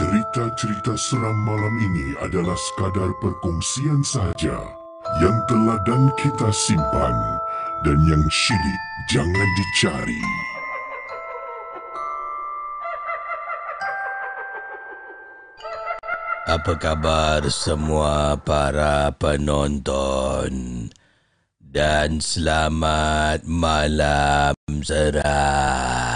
Cerita-cerita seram malam ini adalah sekadar perkongsian sahaja yang teladan kita simpan dan yang syilid jangan dicari. Apa khabar semua para penonton? Dan selamat malam seram.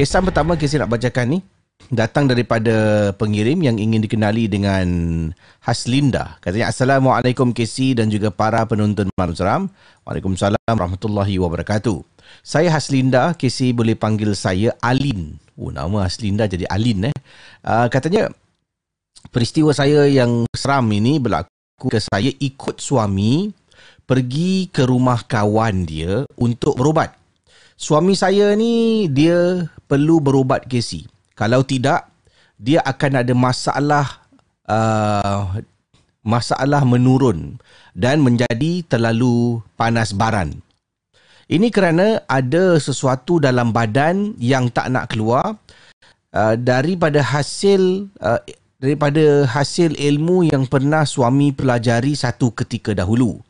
Kisah pertama kisah nak bacakan ni datang daripada pengirim yang ingin dikenali dengan Haslinda. Katanya Assalamualaikum KC dan juga para penonton Malam Seram. Waalaikumsalam warahmatullahi wabarakatuh. Saya Haslinda, KC boleh panggil saya Alin. Oh, nama Haslinda jadi Alin eh. Uh, katanya peristiwa saya yang seram ini berlaku ke saya ikut suami pergi ke rumah kawan dia untuk berubat. Suami saya ni dia perlu berubat Casey. Kalau tidak, dia akan ada masalah uh, masalah menurun dan menjadi terlalu panas baran. Ini kerana ada sesuatu dalam badan yang tak nak keluar uh, daripada hasil uh, daripada hasil ilmu yang pernah suami pelajari satu ketika dahulu.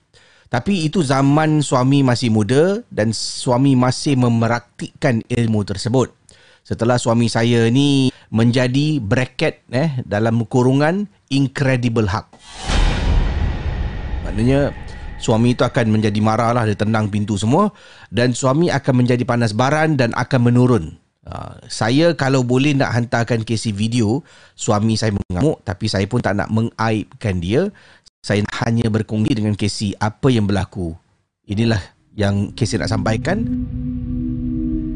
Tapi itu zaman suami masih muda dan suami masih memeraktikkan ilmu tersebut. Setelah suami saya ni menjadi bracket eh dalam kurungan incredible hak. Maknanya suami itu akan menjadi marah lah dia tendang pintu semua dan suami akan menjadi panas baran dan akan menurun. Uh, saya kalau boleh nak hantarkan kesi video suami saya mengamuk tapi saya pun tak nak mengaibkan dia saya hanya berkongsi dengan Casey apa yang berlaku. Inilah yang Casey nak sampaikan.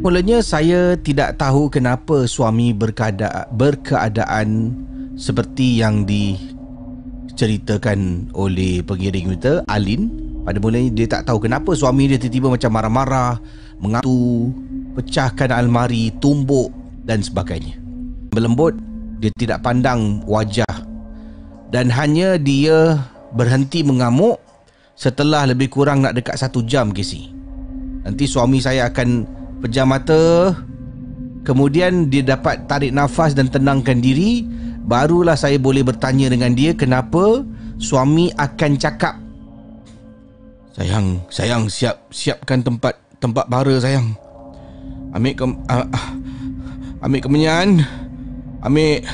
Mulanya saya tidak tahu kenapa suami berkeada- berkeadaan seperti yang diceritakan oleh pengiring kita, Alin. Pada mulanya dia tak tahu kenapa suami dia tiba-tiba macam marah-marah, mengatu, pecahkan almari, tumbuk dan sebagainya. Berlembut, dia tidak pandang wajah dan hanya dia berhenti mengamuk setelah lebih kurang nak dekat satu jam Casey. Nanti suami saya akan pejam mata kemudian dia dapat tarik nafas dan tenangkan diri barulah saya boleh bertanya dengan dia kenapa suami akan cakap Sayang, sayang siap siapkan tempat tempat bara sayang. Ambil ke uh, ambil kemenyan. Ambil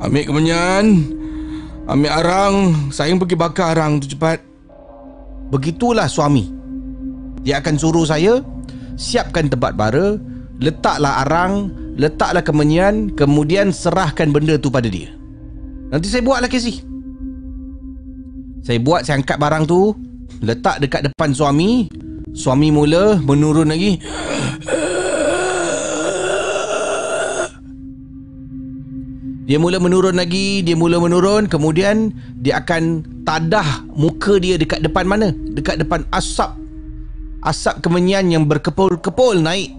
Ambil kemenyan. Ambil arang. Sayang pergi bakar arang tu cepat. Begitulah suami. Dia akan suruh saya Siapkan tempat bara Letaklah arang Letaklah kemenyan Kemudian serahkan benda tu pada dia. Nanti saya buatlah Casey Saya buat Saya angkat barang tu Letak dekat depan suami. Suami mula menurun lagi Dia mula menurun lagi, dia mula menurun, kemudian dia akan tadah muka dia dekat depan mana? Dekat depan asap asap kemenyan yang berkepul-kepul naik.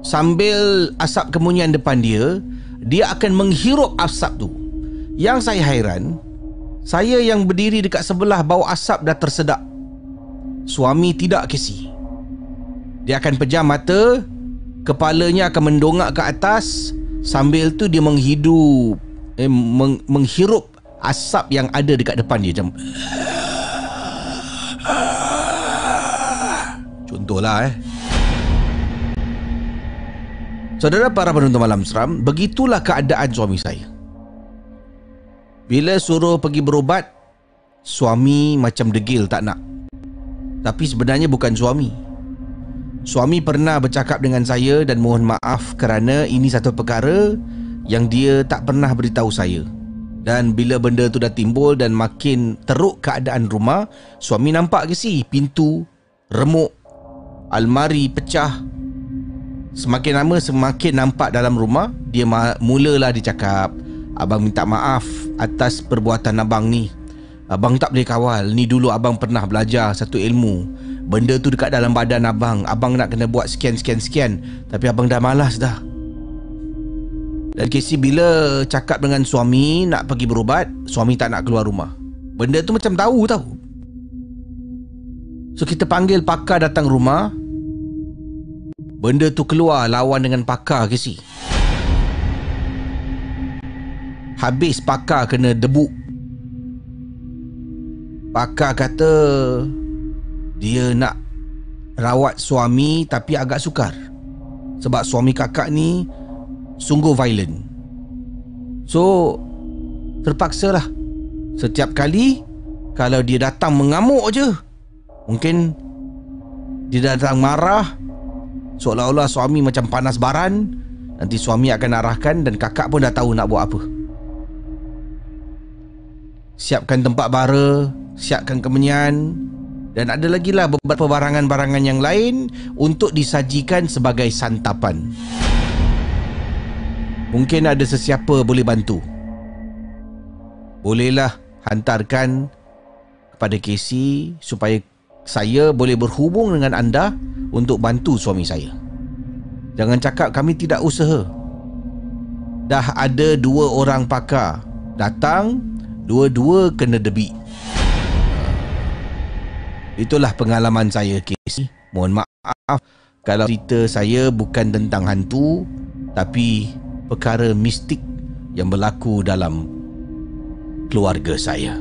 Sambil asap kemenyan depan dia, dia akan menghirup asap tu. Yang saya hairan, saya yang berdiri dekat sebelah bau asap dah tersedak. Suami tidak kesi. Dia akan pejam mata, kepalanya akan mendongak ke atas, sambil tu dia menghidup eh, meng, menghirup asap yang ada dekat depan dia macam. Contohlah eh. Saudara para penonton malam seram Begitulah keadaan suami saya. Bila suruh pergi berubat Suami macam degil tak nak. Tapi sebenarnya bukan suami Suami pernah bercakap dengan saya Dan mohon maaf kerana ini satu perkara Yang dia tak pernah beritahu saya. Dan bila benda tu dah timbul Dan makin teruk keadaan rumah Suami nampak ke si pintu Remuk Almari pecah. Semakin lama semakin nampak dalam rumah Dia mulalah dia cakap Abang minta maaf atas perbuatan abang ni. Abang tak boleh kawal. Ni dulu abang pernah belajar satu ilmu Benda tu dekat dalam badan abang. Abang nak kena buat sekian-sekian-sekian Tapi abang dah malas dah. Dan Casey bila cakap dengan suami Nak pergi berubat Suami tak nak keluar rumah. Benda tu macam tahu tau. So kita panggil pakar datang rumah. Benda tu keluar lawan dengan pakar si Habis pakar kena debu Pakar kata Dia nak rawat suami tapi agak sukar. Sebab suami kakak ni Sungguh violent. So Terpaksa lah Setiap kali Kalau dia datang mengamuk je Mungkin Dia datang marah Seolah-olah suami macam panas baran Nanti suami akan arahkan Dan kakak pun dah tahu nak buat apa. Siapkan tempat bara Siapkan kemenyan Dan ada lagi lah beberapa barangan-barangan yang lain Untuk disajikan sebagai santapan Mungkin ada sesiapa boleh bantu Bolehlah hantarkan kepada Casey supaya saya boleh berhubung dengan anda untuk bantu suami saya. Jangan cakap kami tidak usaha. Dah ada dua orang pakar datang, dua-dua kena debi. Itulah pengalaman saya kes. Mohon maaf kalau cerita saya bukan tentang hantu tapi perkara mistik yang berlaku dalam keluarga saya.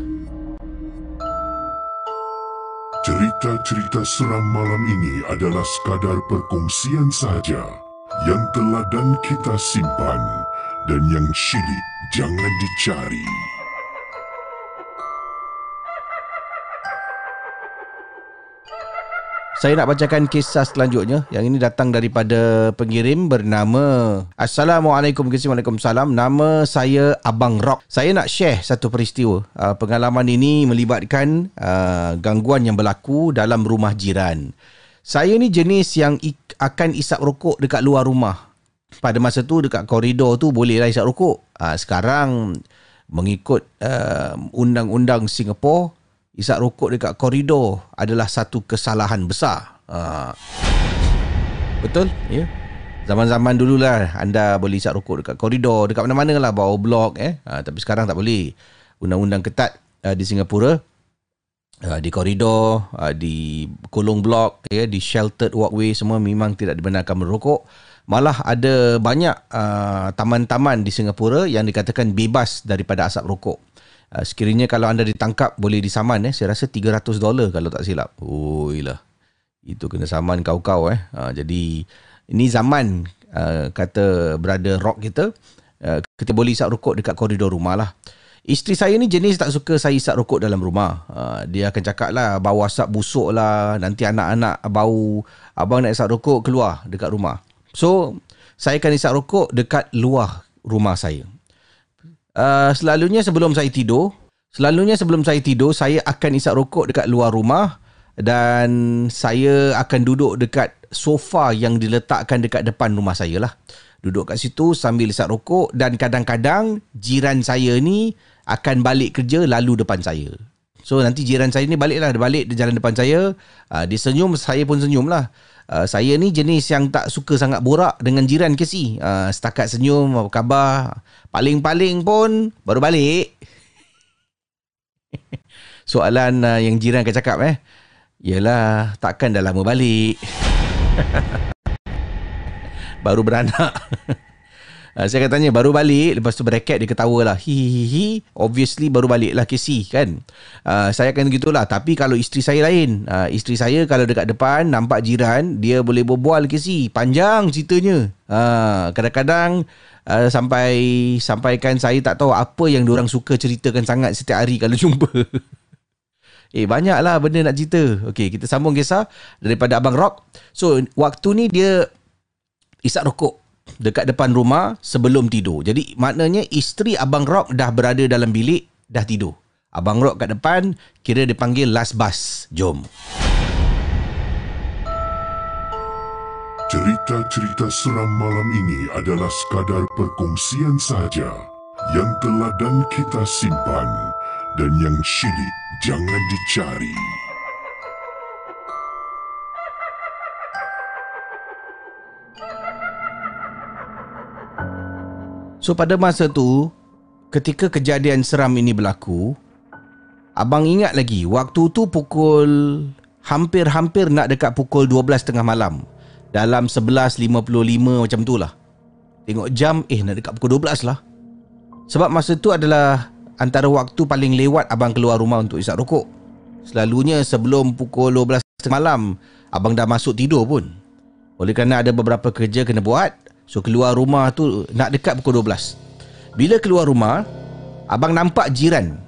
Cerita-cerita seram malam ini adalah sekadar perkongsian sahaja yang telah dan kita simpan dan yang syilid jangan dicari. Saya nak bacakan kisah selanjutnya. Yang ini datang daripada pengirim bernama Assalamualaikum Waalaikumsalam. Nama saya Abang Rock. Saya nak share satu peristiwa. Uh, Pengalaman ini melibatkan uh, gangguan yang berlaku dalam rumah jiran. Saya ni jenis yang ik- akan isap rokok dekat luar rumah. Pada masa tu dekat koridor tu bolehlah isap rokok. Uh, Sekarang mengikut uh, undang-undang Singapura isap rokok dekat koridor adalah satu kesalahan besar. Ha. Betul? Ya. Zaman-zaman dululah anda boleh isap rokok dekat koridor, dekat mana-mana lah bawah blok eh. Ha, tapi sekarang tak boleh. Undang-undang ketat uh, di Singapura uh, di koridor, uh, di kolong blok, ya, di sheltered walkway semua memang tidak dibenarkan merokok. Malah ada banyak uh, taman-taman di Singapura yang dikatakan bebas daripada asap rokok. Uh, sekiranya kalau anda ditangkap boleh disaman eh saya rasa 300 dolar kalau tak silap. Oh ilah. Itu kena saman kau-kau eh. Uh, jadi ini zaman uh, kata brother rock kita uh, kita boleh isap rokok dekat koridor rumah lah. Isteri saya ni jenis tak suka saya isap rokok dalam rumah. Dia akan cakap lah bau asap busuk lah. Nanti anak-anak bau abang nak isap rokok keluar dekat rumah. So saya akan isap rokok dekat luar rumah saya. Uh, selalunya sebelum saya tidur, selalunya sebelum saya tidur, saya akan isap rokok dekat luar rumah dan saya akan duduk dekat sofa yang diletakkan dekat depan rumah saya lah. Duduk kat situ sambil isap rokok dan kadang-kadang jiran saya ni akan balik kerja lalu depan saya. So nanti jiran saya ni balik lah Dia balik di jalan depan saya uh, Dia senyum Saya pun senyum lah uh, Saya ni jenis yang tak suka sangat borak Dengan jiran kesi uh, Setakat senyum Apa khabar? Paling-paling pun Baru balik. Soalan uh, yang jiran akan cakap eh? Yelah Takkan dah lama balik. Baru beranak Uh, saya akan tanya baru balik lepas tu bracket dia ketawa lah. Hi hi hi obviously baru balik lah Casey kan? Uh, saya akan gitulah tapi kalau isteri saya lain uh, isteri saya kalau dekat depan nampak jiran dia boleh berbual Casey panjang ceritanya. Uh, kadang-kadang uh, sampai sampaikan saya tak tahu apa yang orang suka ceritakan sangat setiap hari kalau jumpa. Eh banyaklah benda nak cerita. Okay kita sambung kisah Daripada Abang Rock. So waktu ni dia Isap rokok dekat depan rumah sebelum tidur. Jadi maknanya isteri Abang Rock dah berada dalam bilik, dah tidur. Abang Rock kat depan, kira dipanggil last bus. Jom. Cerita-cerita seram malam ini adalah sekadar perkongsian sahaja yang telah dan kita simpan dan yang syilid jangan dicari. So pada masa tu Ketika kejadian seram ini berlaku Abang ingat lagi Waktu tu pukul Hampir-hampir nak dekat pukul 12.30 malam. Dalam 11.55 macam tu lah. Tengok jam Eh nak dekat pukul 12 lah. Sebab masa tu adalah Antara waktu paling lewat Abang keluar rumah untuk isap rokok. Selalunya sebelum pukul 12 malam Abang dah masuk tidur pun. Oleh kerana ada beberapa kerja kena buat So keluar rumah tu nak dekat pukul 12 Bila keluar rumah Abang nampak jiran.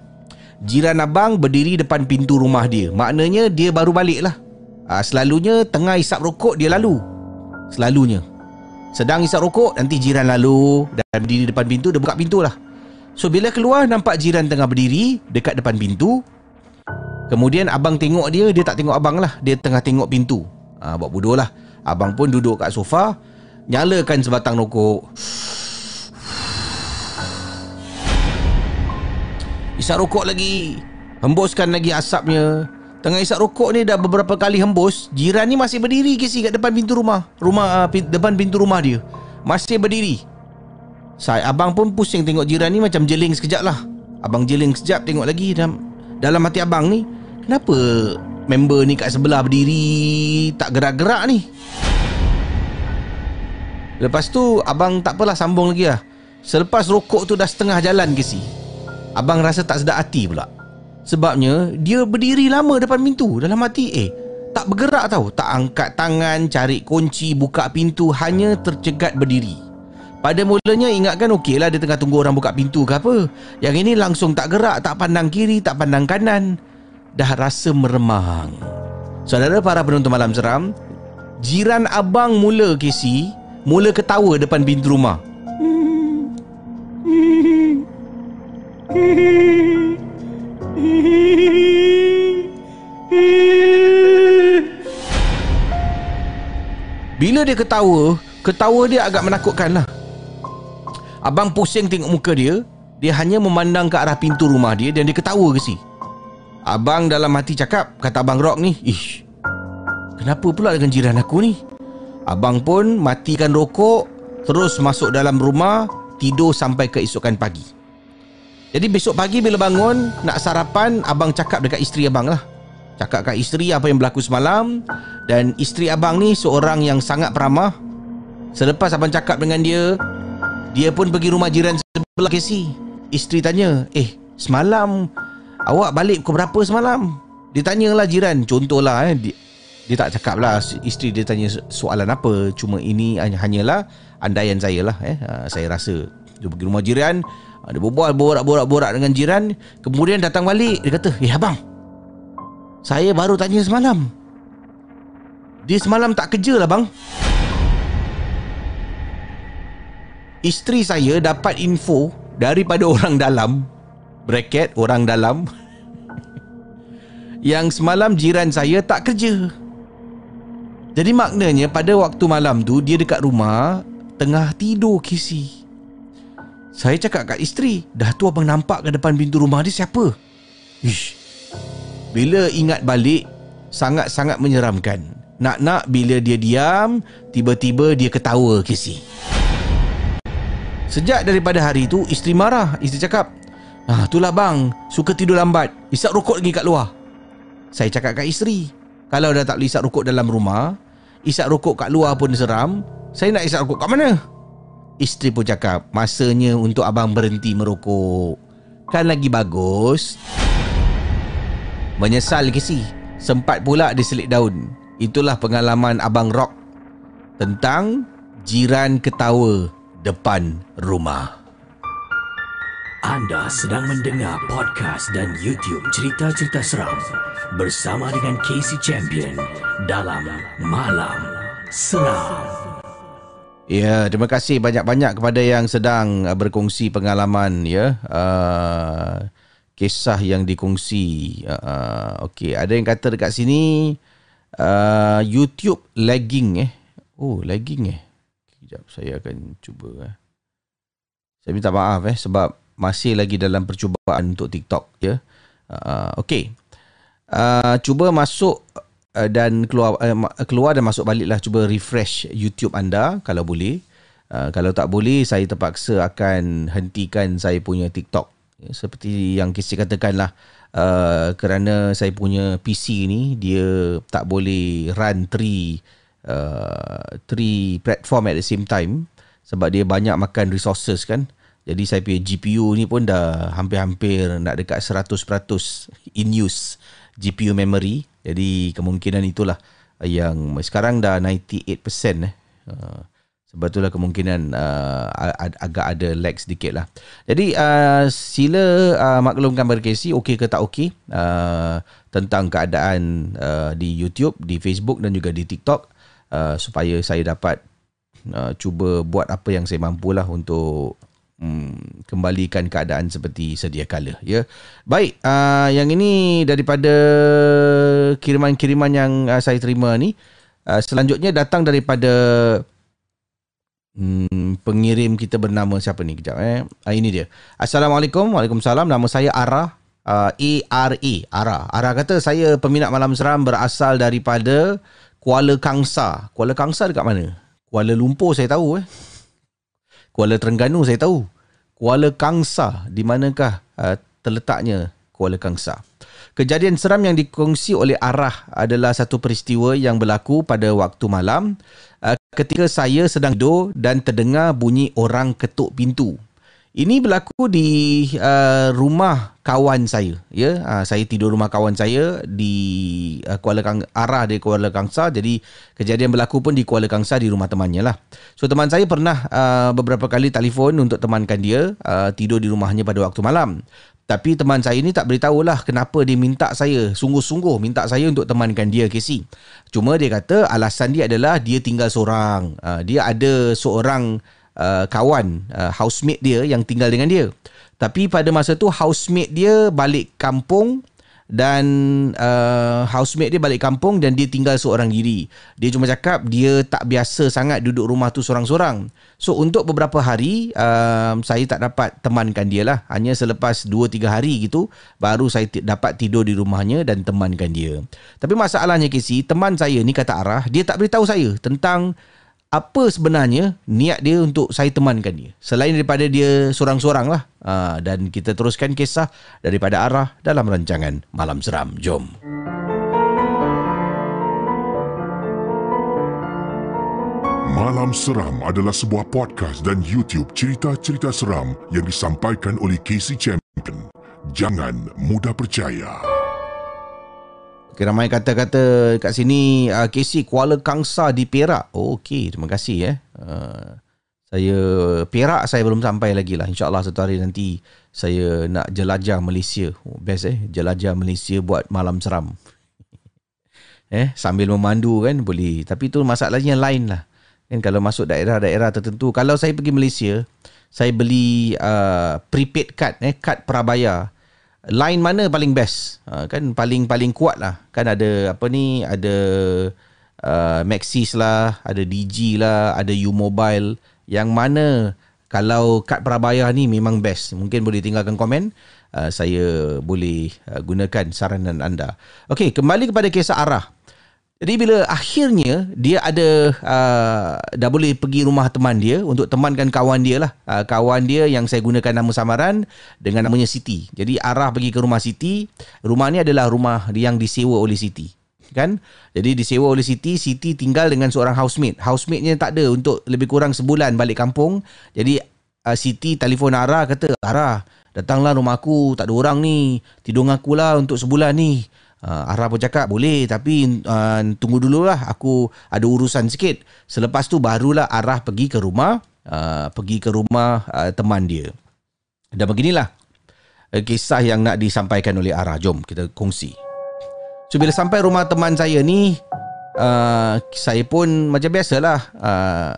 Jiran abang berdiri depan pintu rumah dia. Maknanya dia baru balik lah ha, Selalunya tengah isap rokok dia lalu. Selalunya. Sedang isap rokok nanti jiran lalu Dan berdiri depan pintu dia buka pintu lah So bila keluar nampak jiran tengah berdiri Dekat depan pintu. Kemudian abang tengok dia Dia tak tengok abang lah Dia tengah tengok pintu. Ha, Buat bodoh lah Abang pun duduk kat sofa Nyalakan sebatang rokok. Isap rokok lagi. Hembuskan lagi asapnya. Tengah isap rokok ni dah beberapa kali hembus Jiran ni masih berdiri kisi kat depan pintu rumah? Rumah uh, depan pintu rumah dia. Masih berdiri. Saya abang pun pusing tengok jiran ni macam jeling sekejap lah. Abang jeling sekejap tengok lagi dalam, dalam hati abang ni Kenapa member ni kat sebelah berdiri Tak gerak-gerak ni Lepas tu abang tak apalah sambung lagi lah. Selepas rokok tu dah setengah jalan ke si? Abang rasa tak sedap hati pula. Sebabnya dia berdiri lama depan pintu Dalam hati. Eh Tak bergerak tau. Tak angkat tangan Cari kunci Buka pintu Hanya tercegat berdiri. Pada mulanya ingatkan okey lah Dia tengah tunggu orang buka pintu ke apa. Yang ini langsung tak gerak Tak pandang kiri Tak pandang kanan. Dah rasa meremang. Saudara para penonton malam seram Jiran abang mula Casey mula ketawa depan pintu rumah. Bila dia ketawa, ketawa dia agak menakutkan lah. Abang pusing tengok muka dia, dia hanya memandang ke arah pintu rumah dia dan dia ketawa ke si. Abang dalam hati cakap, kata Abang Rock ni, Ish, kenapa pula dengan jiran aku ni? Abang pun matikan rokok Terus masuk dalam rumah Tidur sampai keesokan pagi. Jadi besok pagi bila bangun Nak sarapan Abang cakap dekat isteri abang lah. Cakap kat isteri apa yang berlaku semalam Dan isteri abang ni seorang yang sangat peramah. Selepas abang cakap dengan dia Dia pun pergi rumah jiran sebelah Casey Isteri tanya Eh semalam? Awak balik pukul berapa semalam? Dia tanyalah jiran Contohlah eh dia tak cakap lah isteri dia tanya soalan apa. Cuma ini hanyalah andaian saya lah eh. Ha, saya rasa dia pergi rumah jiran dia berbual borak-borak-borak dengan jiran kemudian datang balik dia kata eh abang saya baru tanya semalam. Dia semalam tak kerja lah bang. Isteri saya dapat info daripada orang dalam bracket orang dalam yang semalam jiran saya tak kerja jadi maknanya pada waktu malam tu dia dekat rumah tengah tidur kisi. Saya cakap kat isteri, dah tu abang nampak ke depan pintu rumah dia siapa? Ish. Bila ingat balik Sangat-sangat menyeramkan Nak-nak bila dia diam Tiba-tiba dia ketawa Casey Sejak daripada hari itu Isteri marah Isteri cakap Ah, itulah bang Suka tidur lambat Isap rokok lagi kat luar Saya cakap kat isteri Kalau dah tak boleh isap rokok dalam rumah Isap rokok kat luar pun seram Saya nak isap rokok kat mana? Isteri pun cakap Masanya untuk abang berhenti merokok. Kan lagi bagus. Menyesal ke si Sempat pula diselit daun. Itulah pengalaman abang rock Tentang Jiran ketawa Depan rumah Anda sedang mendengar podcast dan YouTube cerita-cerita seram bersama dengan Casey Champion dalam Malam Seram. Ya, terima kasih banyak-banyak kepada yang sedang uh, berkongsi pengalaman ya. Uh, kisah yang dikongsi. Uh, Okey, ada yang kata dekat sini uh, YouTube lagging eh. Oh, lagging eh. Sekejap saya akan cuba eh. Saya minta maaf eh sebab masih lagi dalam percubaan untuk TikTok ya. Uh, Okey. Uh, cuba masuk uh, dan keluar uh, keluar dan masuk baliklah cuba refresh YouTube anda kalau boleh. Uh, kalau tak boleh saya terpaksa akan hentikan saya punya TikTok. Seperti yang Kisi katakanlah uh, kerana saya punya PC ni dia tak boleh run three uh, three platform at the same time sebab dia banyak makan resources kan. Jadi saya punya GPU ni pun dah hampir-hampir nak dekat 100% in use GPU memory. Jadi kemungkinan itulah yang sekarang dah 98% eh. Uh, sebab itulah kemungkinan uh, ag- agak ada lag sedikit lah. Jadi uh, sila uh, maklumkan kepada Casey okey ke tak okey uh, tentang keadaan uh, di YouTube, di Facebook dan juga di TikTok uh, supaya saya dapat uh, cuba buat apa yang saya mampulah untuk hmm, kembalikan keadaan seperti sedia kala ya. Baik, uh, yang ini daripada kiriman-kiriman yang uh, saya terima ni uh, selanjutnya datang daripada hmm, pengirim kita bernama siapa ni kejap eh. Uh, ini dia. Assalamualaikum. Waalaikumsalam. Nama saya Ara uh, A R A Ara. Ara kata saya peminat malam seram berasal daripada Kuala Kangsa. Kuala Kangsa dekat mana? Kuala Lumpur saya tahu eh. Kuala Terengganu saya tahu. Kuala Kangsa di manakah uh, terletaknya Kuala Kangsa? Kejadian seram yang dikongsi oleh Arah adalah satu peristiwa yang berlaku pada waktu malam uh, ketika saya sedang tidur dan terdengar bunyi orang ketuk pintu. Ini berlaku di uh, rumah kawan saya. Ya, uh, saya tidur rumah kawan saya di uh, Kuala Kang arah di Kuala Kangsa. Jadi kejadian berlaku pun di Kuala Kangsa di rumah temannya lah. So teman saya pernah uh, beberapa kali telefon untuk temankan dia uh, tidur di rumahnya pada waktu malam. Tapi teman saya ni tak beritahu lah kenapa dia minta saya, sungguh-sungguh minta saya untuk temankan dia Casey. Cuma dia kata alasan dia adalah dia tinggal seorang. Uh, dia ada seorang uh, kawan uh, housemate dia yang tinggal dengan dia. Tapi pada masa tu housemate dia balik kampung dan uh, housemate dia balik kampung dan dia tinggal seorang diri. Dia cuma cakap dia tak biasa sangat duduk rumah tu seorang-seorang. So untuk beberapa hari um, saya tak dapat temankan dia lah. Hanya selepas 2-3 hari gitu baru saya t- dapat tidur di rumahnya dan temankan dia. Tapi masalahnya Casey, teman saya ni kata Arah, dia tak beritahu saya tentang apa sebenarnya niat dia untuk saya temankan dia. Selain daripada dia seorang-seorang lah. Ha, dan kita teruskan kisah daripada arah dalam rancangan Malam Seram. Jom. Malam Seram adalah sebuah podcast dan YouTube cerita-cerita seram yang disampaikan oleh Casey Champion. Jangan mudah percaya. Okay, ramai kata-kata kat sini uh, Casey Kuala Kangsa di Perak. Oh, Okey, terima kasih eh. Uh, saya Perak saya belum sampai lagi lah. InsyaAllah satu hari nanti saya nak jelajah Malaysia. Oh, best eh, jelajah Malaysia buat malam seram. eh, sambil memandu kan boleh. Tapi tu masalahnya lain lah. Kan kalau masuk daerah-daerah tertentu. Kalau saya pergi Malaysia, saya beli uh, prepaid card, eh, card prabayar. Line mana paling best? Uh, kan paling paling kuat lah. Kan ada apa ni? Ada uh, Maxis lah, ada DG lah, ada U Mobile. Yang mana Kalau kad prabayar ni memang best. Mungkin boleh tinggalkan komen. Uh, saya boleh uh, gunakan saranan anda. Okey, kembali kepada kisah Arah. Jadi bila akhirnya dia ada uh, dah boleh pergi rumah teman dia untuk temankan kawan dia lah. Uh, kawan dia yang saya gunakan nama samaran dengan namanya Siti. Jadi arah pergi ke rumah Siti. Rumah ni adalah rumah yang disewa oleh Siti. Kan? Jadi disewa oleh Siti, Siti tinggal dengan seorang housemate. Housemate-nya tak ada untuk lebih kurang sebulan balik kampung. Jadi uh, Siti telefon Ara kata, Ara datanglah rumah aku, tak ada orang ni. Tidur dengan aku lah untuk sebulan ni. Uh, Arah pun cakap boleh tapi uh, tunggu dululah aku ada urusan sikit. Selepas tu barulah Arah pergi ke rumah uh, pergi ke rumah uh, teman dia. Dan beginilah uh, kisah yang nak disampaikan oleh Arah. Jom kita kongsi. So bila sampai rumah teman saya ni uh, saya pun macam biasalah uh,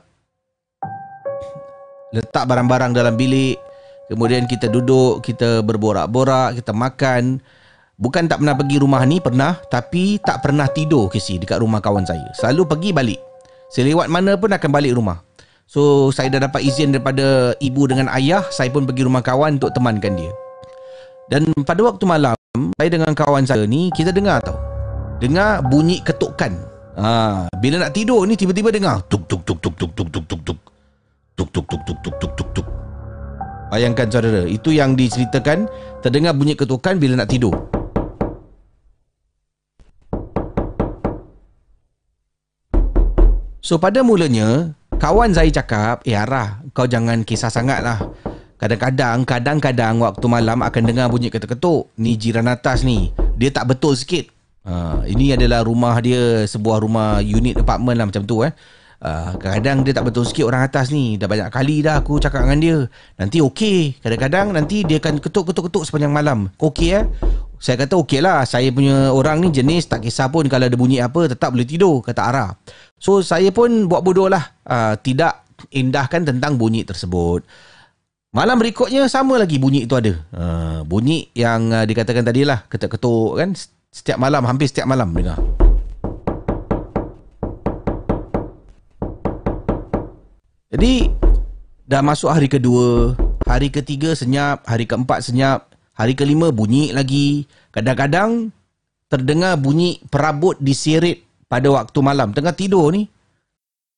letak barang-barang dalam bilik kemudian kita duduk kita berborak-borak kita makan Bukan tak pernah pergi rumah ni, pernah. Tapi tak pernah tidur Casey dekat rumah kawan saya. Selalu pergi balik. Saya lewat mana pun akan balik rumah. So, saya dah dapat izin daripada ibu dengan ayah. Saya pun pergi rumah kawan untuk temankan dia. Dan pada waktu malam, saya dengan kawan saya ni, kita dengar tau. Dengar bunyi ketukan. Ha, bila nak tidur ni, tiba-tiba dengar. Tuk, tuk, tuk, tuk, tuk, tuk, tuk, tuk, tuk. Tuk, tuk, tuk, tuk, tuk, tuk, tuk, tuk. Bayangkan saudara, itu yang diceritakan terdengar bunyi ketukan bila nak tidur. So pada mulanya Kawan saya cakap Eh Arah Kau jangan kisah sangat lah Kadang-kadang Kadang-kadang waktu malam Akan dengar bunyi ketuk-ketuk. Ni jiran atas ni. Dia tak betul sikit. Ha, Ini adalah rumah dia Sebuah rumah unit apartment lah Macam tu eh. Uh, kadang-kadang dia tak betul sikit orang atas ni. Dah banyak kali dah aku cakap dengan dia. Nanti okey. Kadang-kadang nanti dia akan ketuk-ketuk-ketuk sepanjang malam. Okey eh saya kata okey lah Saya punya orang ni jenis Tak kisah pun Kalau ada bunyi apa Tetap boleh tidur Kata Ara. So saya pun buat bodoh lah. Uh, Tidak indahkan tentang bunyi tersebut. Malam berikutnya Sama lagi bunyi itu ada. Uh, Bunyi yang uh, dikatakan tadi lah Ketuk-ketuk kan Setiap malam Hampir setiap malam dengar. Jadi Dah masuk hari kedua Hari ketiga senyap Hari keempat senyap Hari kelima bunyi lagi. Kadang-kadang terdengar bunyi perabot disirit pada waktu malam. Tengah tidur ni.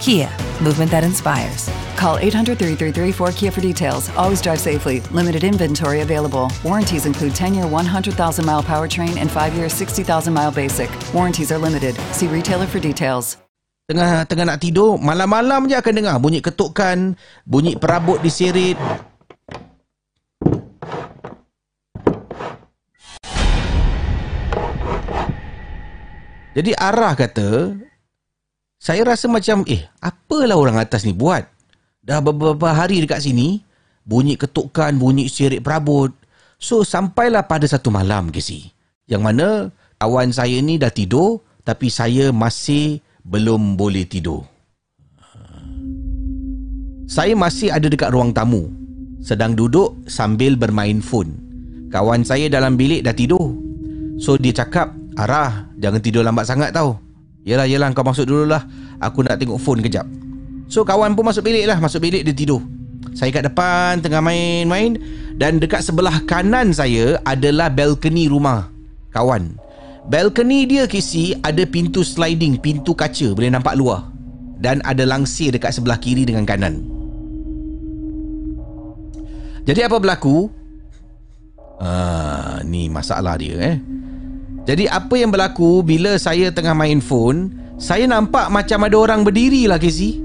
Kia, movement that inspires. Call 800 333 4KIA for details. Always drive safely. Limited inventory available. Warranties include 10 year 100,000 mile powertrain and 5 year 60,000 mile basic. Warranties are limited. See retailer for details. Tengah tengah nak tidur, malam-malam je akan dengar bunyi ketukan, bunyi perabot disirit. Jadi arah kata, saya rasa macam, eh, apalah orang atas ni buat? Dah beberapa hari dekat sini, bunyi ketukan, bunyi sirik perabot. So, sampailah pada satu malam, Casey. Yang mana kawan saya ni dah tidur, tapi saya masih belum boleh tidur. Saya masih ada dekat ruang tamu. Sedang duduk sambil bermain phone. Kawan saya dalam bilik dah tidur. So, dia cakap, Arah, jangan tidur lambat sangat tau. Yelah, yelah, kau masuk dulu lah. Aku nak tengok phone kejap. So, kawan pun masuk bilik lah. Masuk bilik, dia tidur. Saya kat depan tengah main-main dan dekat sebelah kanan saya adalah balcony rumah kawan. Balcony dia kisi ada pintu sliding, pintu kaca boleh nampak luar. Dan ada langsir dekat sebelah kiri dengan kanan. Jadi apa berlaku? Ah, ni masalah dia eh. Jadi apa yang berlaku bila saya tengah main phone, saya nampak macam ada orang berdiri lah Casey.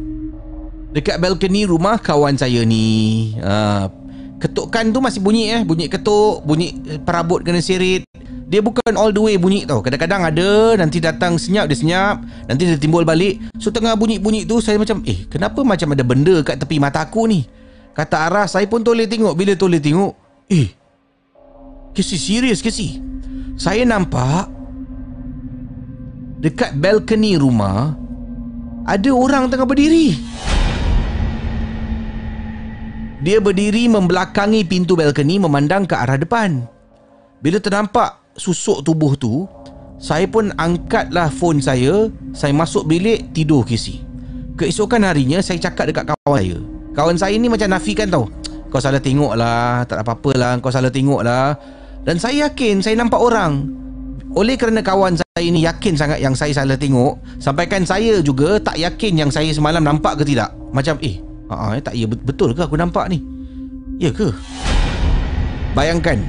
Dekat balcony rumah kawan saya ni. Ah, ketukan tu masih bunyi eh, bunyi ketuk, bunyi eh, perabot kena serit. Dia bukan all the way bunyi tau. Kadang-kadang ada, nanti datang senyap dia senyap, nanti dia timbul balik. So tengah bunyi-bunyi tu saya macam, eh kenapa macam ada benda kat tepi mata aku ni? Kata arah saya pun toleh tengok. Bila toleh tengok, eh Kesi serius kesi Saya nampak Dekat balcony rumah Ada orang tengah berdiri. Dia berdiri membelakangi pintu balcony Memandang ke arah depan. Bila ternampak susuk tubuh tu Saya pun angkatlah phone saya. Saya masuk bilik tidur kesi Keesokan harinya saya cakap dekat kawan saya. Kawan saya ni macam nafikan tau. Kau salah tengok lah Tak apa-apa lah. Kau salah tengok lah dan saya yakin saya nampak orang. Oleh kerana kawan saya ini yakin sangat yang saya salah tengok Sampaikan saya juga tak yakin yang saya semalam nampak ke tidak. Macam eh uh, uh, tak ya betul ke aku nampak ni? Ya ke? Bayangkan.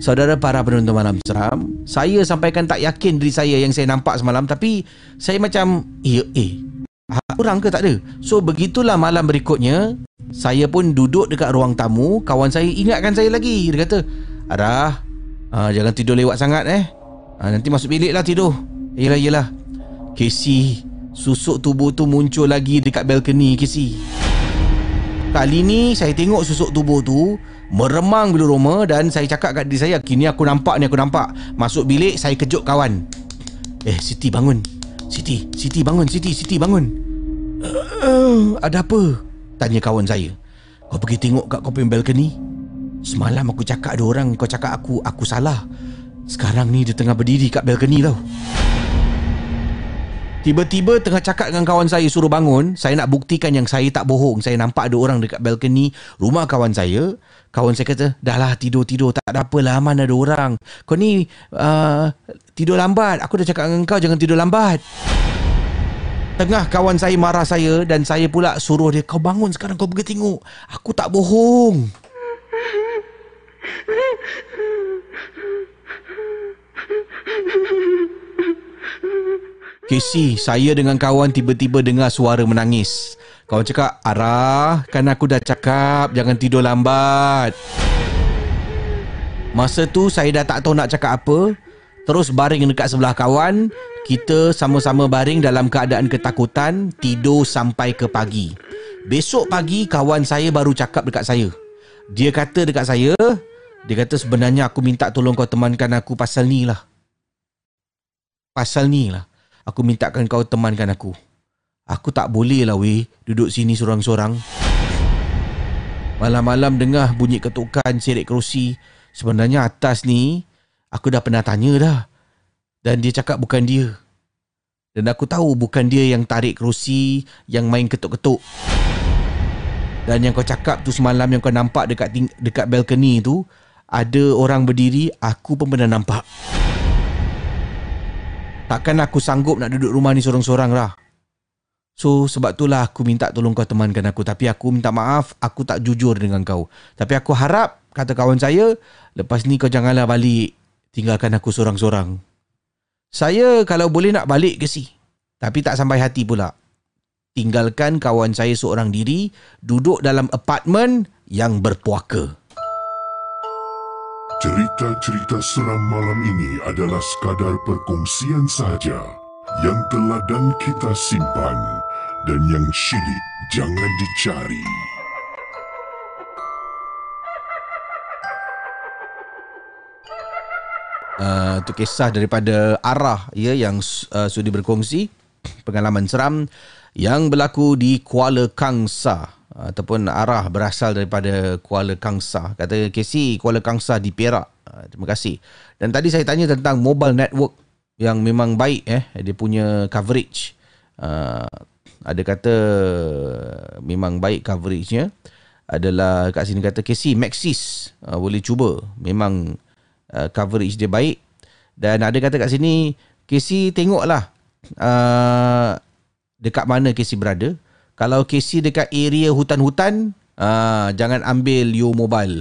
Saudara para penonton malam seram Saya sampaikan tak yakin diri saya yang saya nampak semalam Tapi saya macam Eh, eh orang ke tak ada? So begitulah malam berikutnya. Saya pun duduk dekat ruang tamu. Kawan saya ingatkan saya lagi. Dia kata Arah uh, Jangan tidur lewat sangat eh. Uh, Nanti masuk bilik lah tidur. Yelah yelah. Casey Susuk tubuh tu muncul lagi dekat balcony Casey. Kali ni saya tengok susuk tubuh tu Meremang bulu roma Dan saya cakap kat diri saya Kini aku nampak ni aku nampak. Masuk bilik saya kejut kawan. Eh Siti bangun Siti Siti bangun Siti Siti bangun. Uh, Ada apa? Tanya kawan saya. Kau pergi tengok kat kau punya balcony. Semalam aku cakap ada orang Kau cakap aku Aku salah. Sekarang ni dia tengah berdiri kat balcony tau. Tiba-tiba tengah cakap dengan kawan saya suruh bangun Saya nak buktikan yang saya tak bohong. Saya nampak ada orang dekat balcony Rumah kawan saya. Kawan saya kata Dah lah tidur-tidur Tak ada apalah Mana ada orang. Kau ni uh, Tidur lambat Aku dah cakap dengan kau Jangan tidur lambat Tengah kawan saya marah saya dan saya pula suruh dia kau bangun sekarang kau pergi tengok. Aku tak bohong. Casey, saya dengan kawan tiba-tiba dengar suara menangis. Kawan cakap, Arah, kan aku dah cakap jangan tidur lambat. Masa tu saya dah tak tahu nak cakap apa. Terus baring dekat sebelah kawan kita sama-sama baring dalam keadaan ketakutan Tidur sampai ke pagi. Besok pagi kawan saya baru cakap dekat saya. Dia kata dekat saya Dia kata sebenarnya aku minta tolong kau temankan aku pasal ni lah. Pasal ni lah. Aku mintakan kau temankan aku. Aku tak boleh lah weh Duduk sini sorang-sorang Malam-malam dengar bunyi ketukan serik kerusi. Sebenarnya atas ni Aku dah pernah tanya dah dan dia cakap bukan dia. Dan aku tahu bukan dia yang tarik kerusi, yang main ketuk-ketuk. Dan yang kau cakap tu semalam yang kau nampak dekat dekat balcony tu, ada orang berdiri, aku pun pernah nampak. Takkan aku sanggup nak duduk rumah ni sorang-sorang lah. So sebab itulah aku minta tolong kau temankan aku. Tapi aku minta maaf, aku tak jujur dengan kau. Tapi aku harap, kata kawan saya, lepas ni kau janganlah balik. Tinggalkan aku sorang-sorang. Saya kalau boleh nak balik ke si. Tapi tak sampai hati pula. Tinggalkan kawan saya seorang diri duduk dalam apartmen yang berpuaka. Cerita-cerita seram malam ini adalah sekadar perkongsian sahaja yang telah dan kita simpan dan yang syilid jangan dicari. Uh, kisah daripada Arah ya yang uh, sudi berkongsi pengalaman seram yang berlaku di Kuala Kangsa ataupun Arah berasal daripada Kuala Kangsa kata Casey Kuala Kangsa di Perak uh, terima kasih dan tadi saya tanya tentang mobile network yang memang baik eh dia punya coverage uh, Ada kata memang baik coveragenya. Adalah kat sini kata Casey Maxis uh, boleh cuba. Memang uh, coverage dia baik. Dan ada kata kat sini Casey tengoklah uh, dekat mana Casey berada. Kalau Casey dekat area hutan-hutan, uh, jangan ambil You Mobile.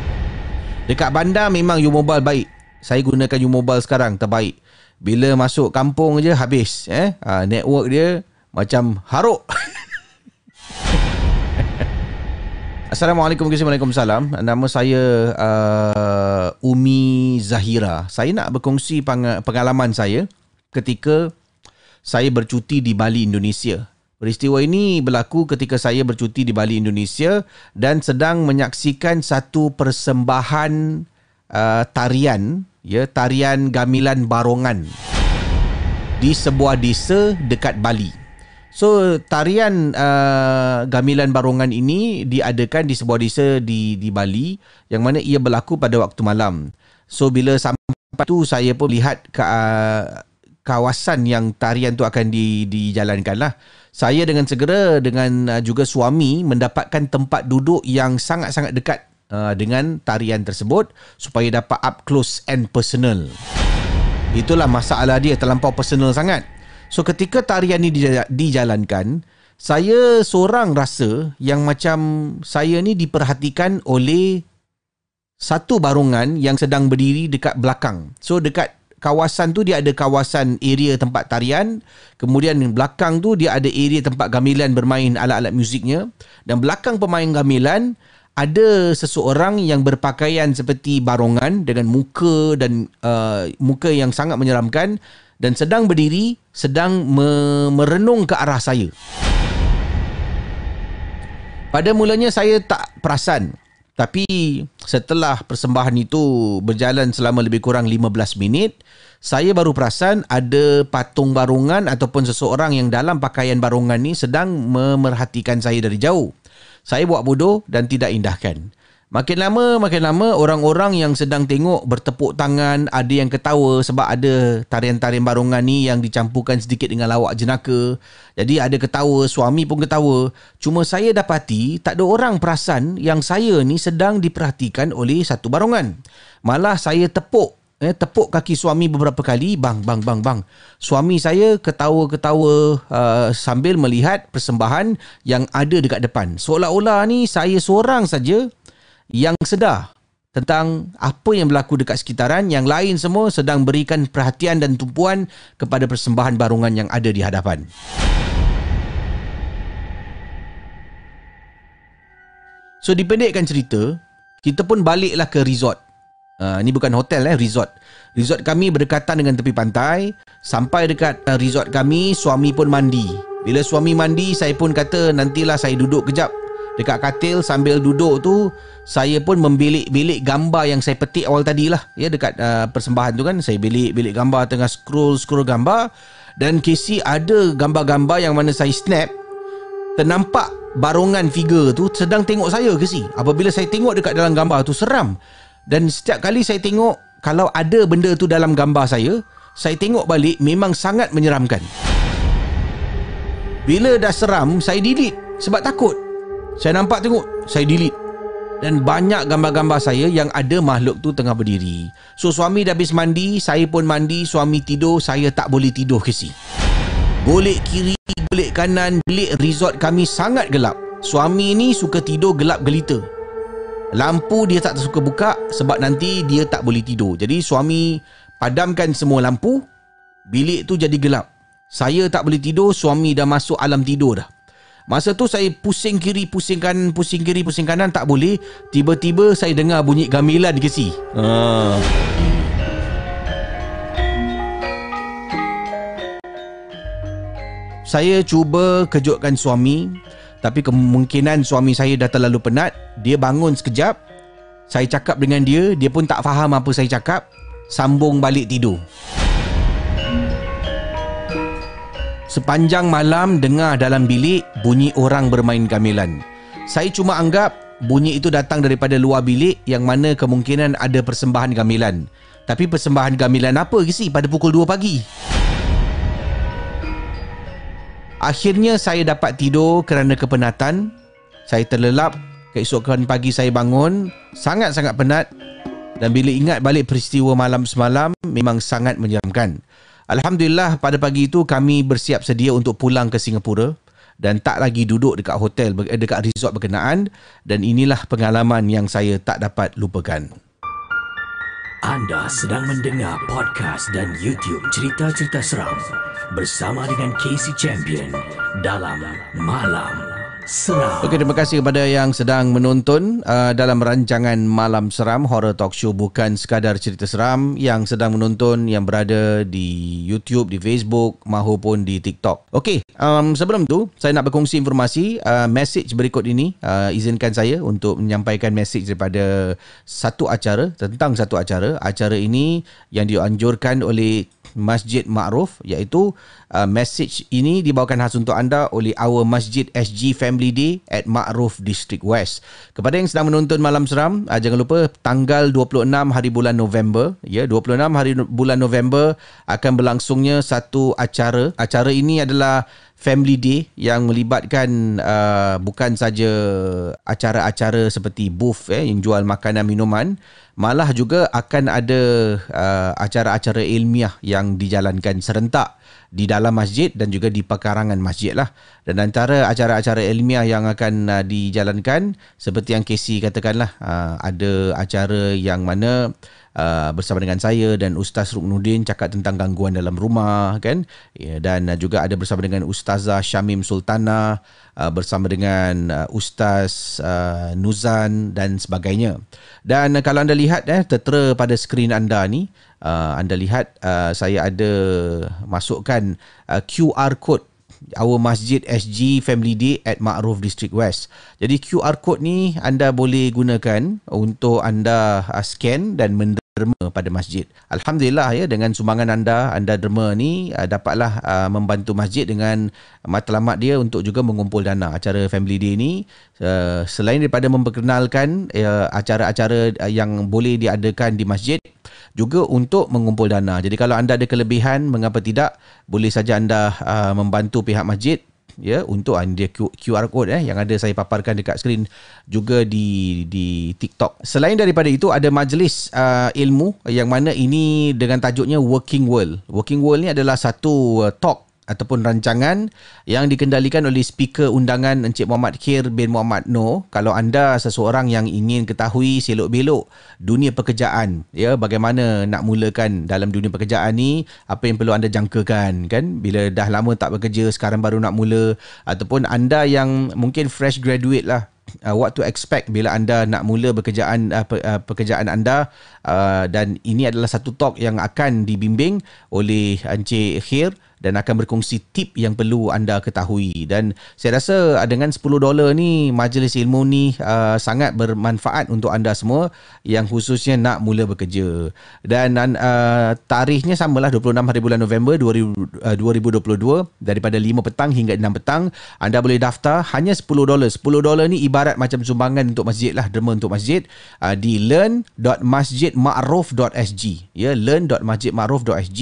dekat bandar memang You Mobile baik. Saya gunakan You Mobile sekarang terbaik. Bila masuk kampung je habis eh. Uh, network dia macam haruk. Assalamualaikum warahmatullahi Nama saya uh, Umi Zahira. Saya nak berkongsi pengalaman saya ketika saya bercuti di Bali, Indonesia. Peristiwa ini berlaku ketika saya bercuti di Bali, Indonesia dan sedang menyaksikan satu persembahan uh, tarian, ya, tarian gamelan barongan di sebuah desa dekat Bali. So tarian uh, gamelan barongan ini diadakan di sebuah desa di di Bali yang mana ia berlaku pada waktu malam. So bila sampai tu saya pun lihat ke uh, kawasan yang tarian tu akan di dijalankan lah. Saya dengan segera dengan uh, juga suami mendapatkan tempat duduk yang sangat-sangat dekat uh, dengan tarian tersebut supaya dapat up close and personal. Itulah masalah dia terlampau personal sangat. So ketika tarian ni dijalankan, saya seorang rasa yang macam saya ni diperhatikan oleh satu barongan yang sedang berdiri dekat belakang. So dekat kawasan tu dia ada kawasan area tempat tarian, kemudian belakang tu dia ada area tempat gamelan bermain alat-alat muziknya dan belakang pemain gamelan ada seseorang yang berpakaian seperti barongan dengan muka dan uh, muka yang sangat menyeramkan dan sedang berdiri sedang me- merenung ke arah saya. Pada mulanya saya tak perasan tapi setelah persembahan itu berjalan selama lebih kurang 15 minit, saya baru perasan ada patung barongan ataupun seseorang yang dalam pakaian barongan ni sedang memerhatikan saya dari jauh. Saya buat bodoh dan tidak indahkan. Makin lama, makin lama orang-orang yang sedang tengok bertepuk tangan, ada yang ketawa sebab ada tarian-tarian barongan ni yang dicampurkan sedikit dengan lawak jenaka. Jadi ada ketawa, suami pun ketawa. Cuma saya dapati tak ada orang perasan yang saya ni sedang diperhatikan oleh satu barongan. Malah saya tepuk eh tepuk kaki suami beberapa kali bang bang bang bang suami saya ketawa-ketawa uh, sambil melihat persembahan yang ada dekat depan seolah-olah ni saya seorang saja yang sedar tentang apa yang berlaku dekat sekitaran yang lain semua sedang berikan perhatian dan tumpuan kepada persembahan barongan yang ada di hadapan. So dipendekkan cerita, kita pun baliklah ke resort. Uh, ni bukan hotel eh, resort. Resort kami berdekatan dengan tepi pantai. Sampai dekat uh, resort kami, suami pun mandi. Bila suami mandi, saya pun kata nantilah saya duduk kejap dekat katil sambil duduk tu saya pun membilik-bilik gambar yang saya petik awal tadi lah ya dekat uh, persembahan tu kan saya bilik-bilik gambar tengah scroll-scroll gambar. Dan Casey ada gambar-gambar yang mana saya snap ternampak barongan figure tu sedang tengok saya Casey. Apabila saya tengok dekat dalam gambar tu seram. Dan setiap kali saya tengok kalau ada benda tu dalam gambar saya saya tengok balik memang sangat menyeramkan. Bila dah seram saya delete sebab takut saya nampak tengok Saya delete. Dan banyak gambar-gambar saya Yang ada makhluk tu tengah berdiri. So suami dah habis mandi Saya pun mandi Suami tidur Saya tak boleh tidur ke si. Golek kiri Golek kanan Bilik resort kami sangat gelap. Suami ni suka tidur gelap gelita. Lampu dia tak suka buka Sebab nanti dia tak boleh tidur. Jadi suami Padamkan semua lampu Bilik tu jadi gelap. Saya tak boleh tidur Suami dah masuk alam tidur dah Masa tu saya pusing kiri, pusing kanan, pusing kiri, pusing kanan tak boleh. Tiba-tiba saya dengar bunyi gamelan ke si. Ha. Saya cuba kejutkan suami tapi kemungkinan suami saya dah terlalu penat. Dia bangun sekejap. Saya cakap dengan dia, dia pun tak faham apa saya cakap. Sambung balik tidur. Sepanjang malam dengar dalam bilik bunyi orang bermain gamelan. Saya cuma anggap bunyi itu datang daripada luar bilik yang mana kemungkinan ada persembahan gamelan. Tapi persembahan gamelan apa ke si pada pukul 2 pagi? Akhirnya saya dapat tidur kerana kepenatan. Saya terlelap. Keesokan pagi saya bangun. Sangat-sangat penat. Dan bila ingat balik peristiwa malam semalam, memang sangat menyeramkan. Alhamdulillah pada pagi itu kami bersiap sedia untuk pulang ke Singapura dan tak lagi duduk dekat hotel eh, dekat resort berkenaan dan inilah pengalaman yang saya tak dapat lupakan. Anda sedang mendengar podcast dan YouTube cerita-cerita seram bersama dengan Casey Champion dalam Malam Seram. Okey, terima kasih kepada yang sedang menonton uh, dalam rancangan Malam Seram Horror Talk Show bukan sekadar cerita seram yang sedang menonton yang berada di YouTube, di Facebook maupun di TikTok. Okey, um, sebelum tu saya nak berkongsi informasi uh, message berikut ini uh, izinkan saya untuk menyampaikan message daripada satu acara tentang satu acara. Acara ini yang dianjurkan oleh Masjid Ma'ruf iaitu uh, message ini dibawakan khas untuk anda oleh Our Masjid SG Family Day at Ma'ruf District West. Kepada yang sedang menonton Malam Seram, uh, jangan lupa tanggal 26 hari bulan November, ya 26 hari bulan November akan berlangsungnya satu acara. Acara ini adalah Family Day yang melibatkan uh, bukan saja acara-acara seperti booth eh, yang jual makanan minuman malah juga akan ada uh, acara-acara ilmiah yang dijalankan serentak di dalam masjid dan juga di pekarangan masjid lah. Dan antara acara-acara ilmiah yang akan uh, dijalankan seperti yang Casey katakanlah uh, ada acara yang mana uh, bersama dengan saya dan Ustaz Ruknuddin cakap tentang gangguan dalam rumah kan? Ya, dan uh, juga ada bersama dengan Ustazah Syamim Sultana uh, bersama dengan uh, Ustaz uh, Nuzan dan sebagainya. Dan uh, kalau anda lihat eh tertera pada skrin anda ni uh, anda lihat uh, saya ada masukkan uh, QR code Our Masjid SG Family Day at Ma'ruf District West. Jadi QR code ni anda boleh gunakan untuk anda uh, scan dan men derma pada masjid. Alhamdulillah ya dengan sumbangan anda, anda derma ni uh, dapatlah uh, membantu masjid dengan matlamat dia untuk juga mengumpul dana. Acara Family Day ni uh, selain daripada memperkenalkan uh, acara-acara uh, yang boleh diadakan di masjid juga untuk mengumpul dana. Jadi kalau anda ada kelebihan, mengapa tidak? Boleh saja anda uh, membantu pihak masjid ya untuk uh, dia QR code eh yang ada saya paparkan dekat skrin juga di di TikTok. Selain daripada itu ada majlis uh, ilmu yang mana ini dengan tajuknya Working World. Working World ni adalah satu uh, talk ataupun rancangan yang dikendalikan oleh speaker undangan Encik Muhammad Khair bin Muhammad Noor. Kalau anda seseorang yang ingin ketahui selok-belok dunia pekerjaan, ya bagaimana nak mulakan dalam dunia pekerjaan ni, apa yang perlu anda jangkakan kan bila dah lama tak bekerja sekarang baru nak mula ataupun anda yang mungkin fresh graduate lah uh, what to expect bila anda nak mula pekerjaan uh, pe, uh, pekerjaan anda uh, dan ini adalah satu talk yang akan dibimbing oleh Encik Khair dan akan berkongsi tip yang perlu anda ketahui. Dan saya rasa uh, dengan 10 dolar ni majlis ilmu ni uh, sangat bermanfaat untuk anda semua yang khususnya nak mula bekerja. Dan uh, tarikhnya samalah 26 hari bulan November 2000, uh, 2022 daripada 5 petang hingga 6 petang. Anda boleh daftar hanya 10 dolar. 10 dolar ni ibarat macam sumbangan untuk masjid lah derma untuk masjid uh, di learn.masjidma'ruf.sg ya learn.masjidma'ruf.sg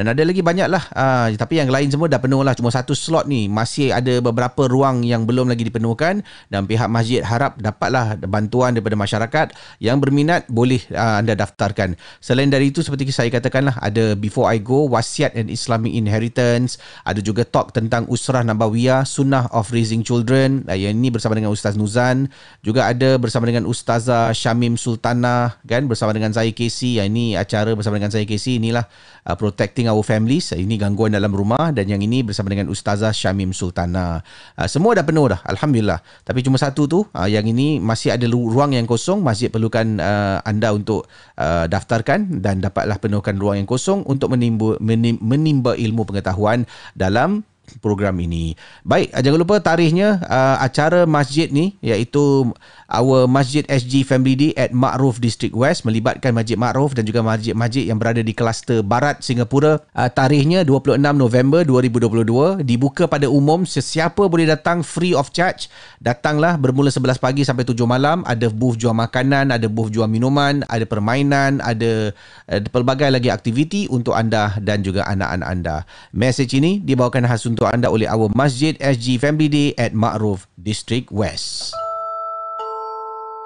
dan ada lagi banyak lah uh, tapi yang lain semua dah penuh lah. Cuma satu slot ni masih ada beberapa ruang yang belum lagi dipenuhkan. Dan pihak masjid harap dapatlah bantuan daripada masyarakat yang berminat boleh uh, anda daftarkan. Selain dari itu seperti saya katakanlah ada before I go wasiat and Islamic inheritance. Ada juga talk tentang usrah nabawiyah sunnah of raising children. Uh, yang ini bersama dengan Ustaz Nuzan. Juga ada bersama dengan Ustazah Syamim Sultana kan? Bersama dengan saya Casey yang ini acara bersama dengan saya Casey inilah uh, protecting our families. Ini gangguan dalam dalam rumah dan yang ini bersama dengan Ustazah Syamim Sultana. Uh, semua dah penuh dah, Alhamdulillah. Tapi cuma satu tu, uh, yang ini masih ada ruang yang kosong. Masjid perlukan uh, anda untuk uh, daftarkan dan dapatlah penuhkan ruang yang kosong untuk menimba, menimba ilmu pengetahuan dalam program ini. Baik, jangan lupa tarikhnya uh, acara masjid ni iaitu Our Masjid SG Family Day at Ma'ruf District West melibatkan Masjid Ma'ruf dan juga masjid-masjid yang berada di kluster barat Singapura. Uh, tarikhnya 26 November 2022. Dibuka pada umum, sesiapa boleh datang free of charge. Datanglah bermula 11 pagi sampai 7 malam. Ada booth jual makanan, ada booth jual minuman, ada permainan, ada, ada pelbagai lagi aktiviti untuk anda dan juga anak-anak anda. Message ini dibawakan khas untuk anda oleh our Masjid SG Family Day at Ma'ruf District West.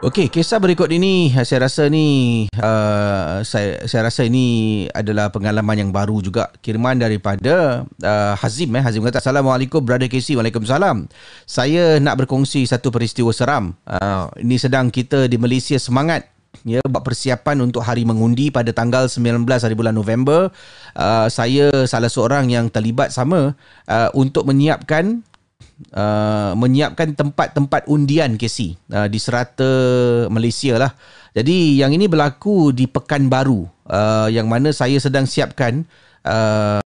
Okey, kisah berikut ini saya rasa ni uh, saya saya rasa ini adalah pengalaman yang baru juga kiriman daripada uh, Hazim eh Hazim kata Assalamualaikum brother Casey Waalaikumsalam. Saya nak berkongsi satu peristiwa seram. Uh, ini sedang kita di Malaysia semangat ya buat persiapan untuk hari mengundi pada tanggal 19 hari bulan November. Uh, saya salah seorang yang terlibat sama uh, untuk menyiapkan uh, menyiapkan tempat-tempat undian KC uh, di serata Malaysia lah. Jadi yang ini berlaku di Pekanbaru uh, yang mana saya sedang siapkan uh,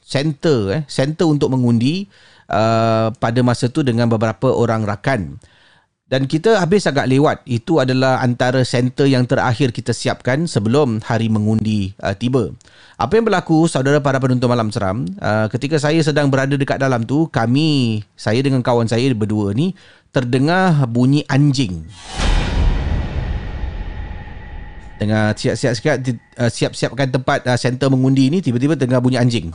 center eh center untuk mengundi uh, pada masa tu dengan beberapa orang rakan. Dan kita habis agak lewat. Itu adalah antara center yang terakhir kita siapkan sebelum hari mengundi uh, tiba. Apa yang berlaku saudara para penonton malam seram, uh, ketika saya sedang berada dekat dalam tu, kami, saya dengan kawan saya berdua ni terdengar bunyi anjing. Tengah siap-siap uh, siap-siapkan tempat uh, center mengundi ni tiba-tiba tengah bunyi anjing.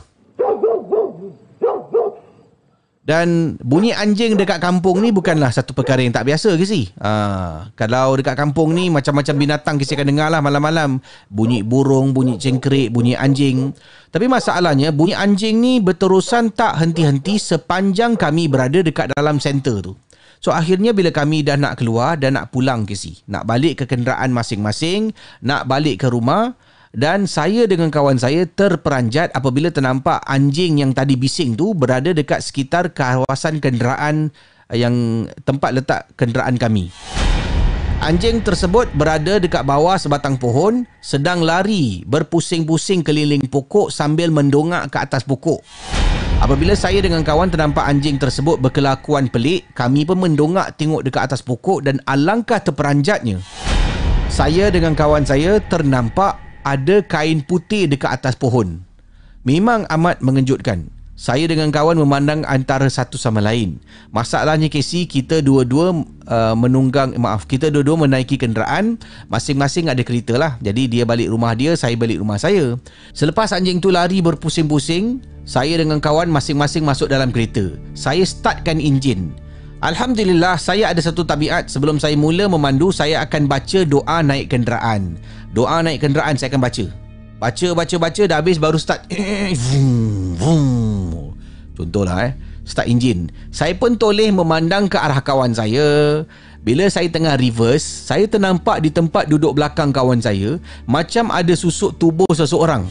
Dan bunyi anjing dekat kampung ni bukanlah satu perkara yang tak biasa ke si? Ha, kalau dekat kampung ni macam-macam binatang kita akan dengar lah malam-malam. Bunyi burung, bunyi cengkerik, bunyi anjing. Tapi masalahnya bunyi anjing ni berterusan tak henti-henti sepanjang kami berada dekat dalam center tu. So akhirnya bila kami dah nak keluar dan nak pulang ke si, nak balik ke kenderaan masing-masing, nak balik ke rumah, dan saya dengan kawan saya terperanjat apabila ternampak anjing yang tadi bising tu berada dekat sekitar kawasan kenderaan yang tempat letak kenderaan kami. Anjing tersebut berada dekat bawah sebatang pohon sedang lari berpusing-pusing keliling pokok sambil mendongak ke atas pokok. Apabila saya dengan kawan ternampak anjing tersebut berkelakuan pelik, kami pun mendongak tengok dekat atas pokok dan alangkah terperanjatnya. Saya dengan kawan saya ternampak ada kain putih dekat atas pohon. Memang amat mengejutkan. Saya dengan kawan memandang antara satu sama lain. Masalahnya Casey, kita dua-dua uh, menunggang, maaf, kita dua-dua menaiki kenderaan. Masing-masing ada kereta lah. Jadi dia balik rumah dia, saya balik rumah saya. Selepas anjing tu lari berpusing-pusing, saya dengan kawan masing-masing masuk dalam kereta. Saya startkan enjin. Alhamdulillah, saya ada satu tabiat sebelum saya mula memandu, saya akan baca doa naik kenderaan. Doa naik kenderaan saya akan baca. Baca, baca, baca dah habis baru start. Vroom. Contohlah eh. Start enjin. Saya pun toleh memandang ke arah kawan saya. Bila saya tengah reverse, saya ternampak di tempat duduk belakang kawan saya macam ada susuk tubuh seseorang.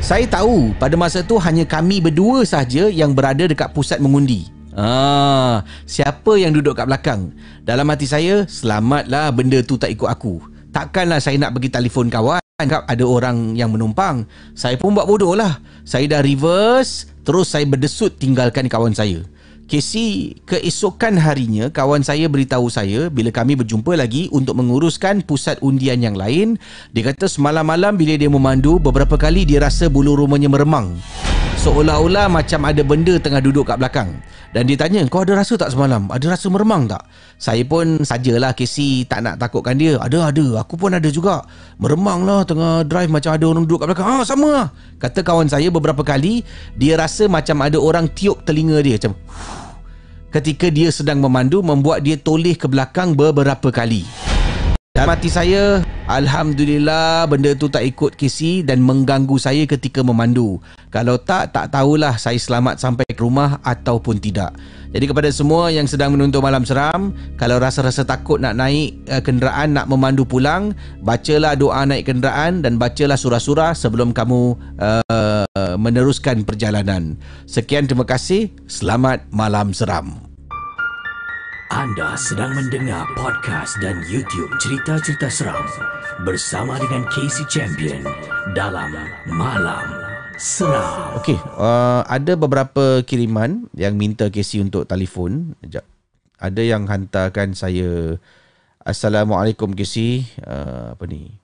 Saya tahu pada masa tu hanya kami berdua sahaja yang berada dekat pusat mengundi. Ah, siapa yang duduk kat belakang? Dalam hati saya, selamatlah benda tu tak ikut aku. Takkanlah saya nak pergi telefon kawan ada orang yang menumpang. Saya pun buat bodoh lah. Saya dah reverse, terus saya berdesut tinggalkan kawan saya. Casey, keesokan harinya kawan saya beritahu saya bila kami berjumpa lagi untuk menguruskan pusat undian yang lain, dia kata semalam malam bila dia memandu, beberapa kali dia rasa bulu rumahnya meremang. Seolah-olah macam ada benda tengah duduk kat belakang. Dan dia tanya, kau ada rasa tak semalam? Ada rasa meremang tak? Saya pun sajalah Casey tak nak takutkan dia. Ada, ada. Aku pun ada juga. Meremang lah tengah drive macam ada orang duduk kat belakang. Ah, sama lah. Kata kawan saya beberapa kali, dia rasa macam ada orang tiup telinga dia. Macam, ketika dia sedang memandu membuat dia toleh ke belakang beberapa kali. Dan mati saya, Alhamdulillah benda tu tak ikut kisi dan mengganggu saya ketika memandu. Kalau tak, tak tahulah saya selamat sampai ke rumah ataupun tidak. Jadi kepada semua yang sedang menonton malam seram, kalau rasa-rasa takut nak naik uh, kenderaan, nak memandu pulang, bacalah doa naik kenderaan dan bacalah surah-surah sebelum kamu uh, meneruskan perjalanan. Sekian terima kasih. Selamat malam seram. Anda sedang mendengar podcast dan YouTube cerita-cerita seram bersama dengan Casey Champion dalam Malam Seram. Okey, uh, ada beberapa kiriman yang minta Casey untuk telefon. Sekejap. Ada yang hantarkan saya Assalamualaikum Casey. Uh, apa ni?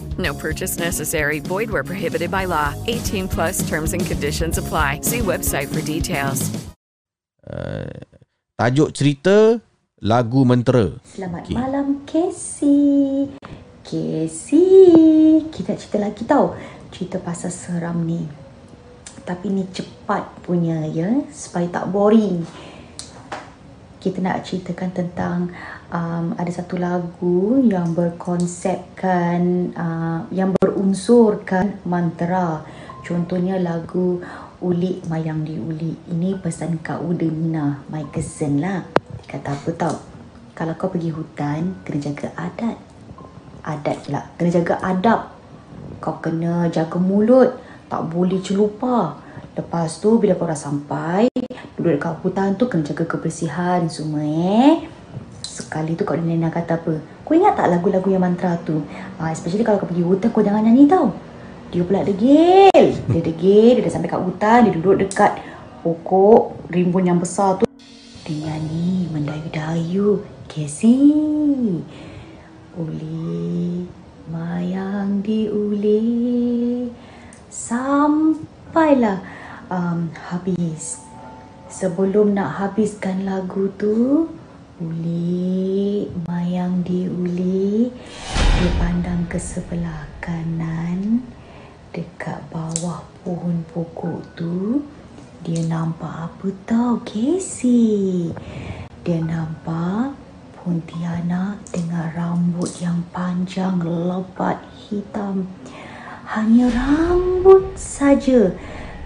No purchase necessary. Void where prohibited by law. 18 plus terms and conditions apply. See website for details. Uh, tajuk cerita lagu mentera. Selamat okay. malam Casey. Casey, kita cerita lagi tau. Cerita pasal seram ni. Tapi ni cepat punya ya, supaya tak boring. Kita nak ceritakan tentang um, ada satu lagu yang berkonsepkan uh, yang berunsurkan mantra. Contohnya lagu Ulik Mayang di Ulik. Ini pesan Kak Uda Nina, my cousin lah. Kata apa tau? Kalau kau pergi hutan, kena jaga adat. Adat pula. Kena jaga adab. Kau kena jaga mulut. Tak boleh celupa. Lepas tu, bila kau dah sampai, duduk dekat hutan tu, kena jaga kebersihan semua eh. Sekali tu Kak Nina kata apa? Kau ingat tak lagu-lagu yang mantra tu? Uh, especially kalau kau pergi hutan, kau jangan nyanyi tau. Dia pula degil. Dia degil, dia dah sampai kat hutan, dia duduk dekat pokok rimbun yang besar tu. Dia nyanyi mendayu-dayu. Casey. Uli, mayang di uli. Sampailah um, habis. Sebelum nak habiskan lagu tu, uli, mayang di uli. Dia pandang ke sebelah kanan dekat bawah pohon pokok tu. Dia nampak apa tau, Casey? Dia nampak Pontianak dengan rambut yang panjang lebat hitam. Hanya rambut saja.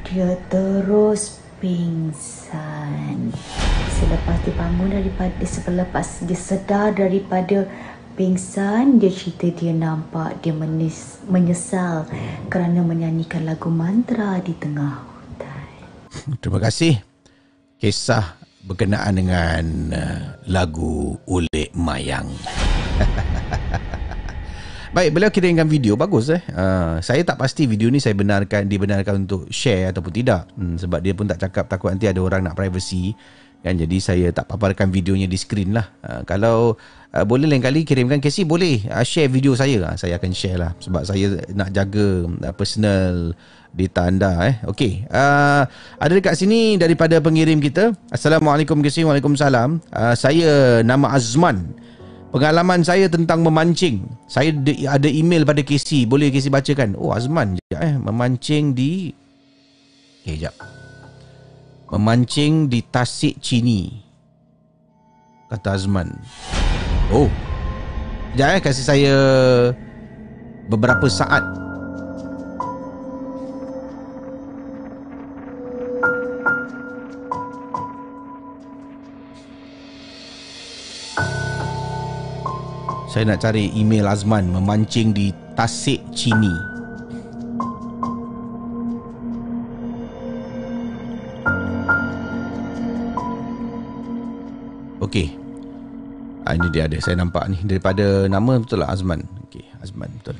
Dia terus pingsan. Selepas dia bangun daripada selepas dia sedar daripada pingsan, dia cerita dia nampak dia menis, menyesal kerana menyanyikan lagu mantra di tengah hutan. Terima kasih. Kisah berkenaan dengan uh, lagu Ulik Mayang. Baik, beliau kirimkan video bagus eh. Uh, saya tak pasti video ni saya benarkan dibenarkan untuk share ataupun tidak. Hmm, sebab dia pun tak cakap takut nanti ada orang nak privacy. Kan jadi saya tak paparkan videonya di skrin lah. Uh, kalau uh, boleh lain kali kirimkan Casey boleh uh, share video saya. Uh, saya akan share lah sebab saya nak jaga uh, personal data anda eh. Okey. Uh, ada dekat sini daripada pengirim kita. Assalamualaikum Casey. Waalaikumsalam. Uh, saya nama Azman. Pengalaman saya tentang memancing. Saya ada email pada Casey. Boleh Casey bacakan? Oh Azman je eh. Memancing di... Okay, jap. Memancing di Tasik Cini. Kata Azman. Oh. Sekejap eh. Kasih saya beberapa saat. Saya nak cari email Azman memancing di Tasik Cini. Okey. Ah, ini dia ada. Saya nampak ni daripada nama betul lah Azman. Okey, Azman betul.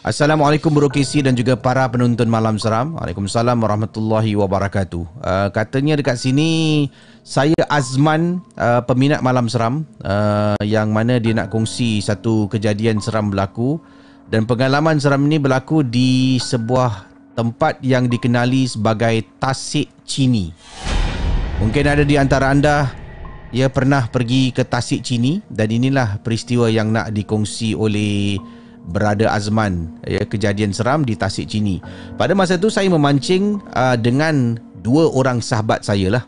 Assalamualaikum Bro Casey dan juga para penonton Malam Seram. Waalaikumsalam warahmatullahi wabarakatuh. Uh, katanya dekat sini saya Azman uh, peminat Malam Seram uh, yang mana dia nak kongsi satu kejadian seram berlaku dan pengalaman seram ini berlaku di sebuah tempat yang dikenali sebagai Tasik Cini. Mungkin ada di antara anda ia pernah pergi ke Tasik Cini dan inilah peristiwa yang nak dikongsi oleh Berada Azman ya kejadian seram di Tasik Cini. Pada masa itu saya memancing uh, dengan dua orang sahabat saya lah.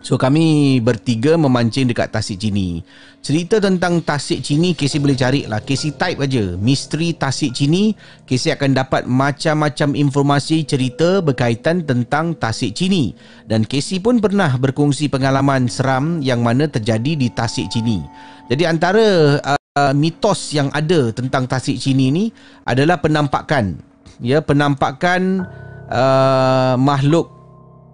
So kami bertiga memancing dekat Tasik Cini. Cerita tentang Tasik Cini Casey boleh cari lah. Casey type aja. Misteri Tasik Cini. Casey akan dapat macam-macam informasi cerita berkaitan tentang Tasik Cini. Dan Casey pun pernah berkongsi pengalaman seram yang mana terjadi di Tasik Cini. Jadi antara uh, mitos yang ada tentang Tasik Cini ni adalah penampakan. Ya, penampakan uh, makhluk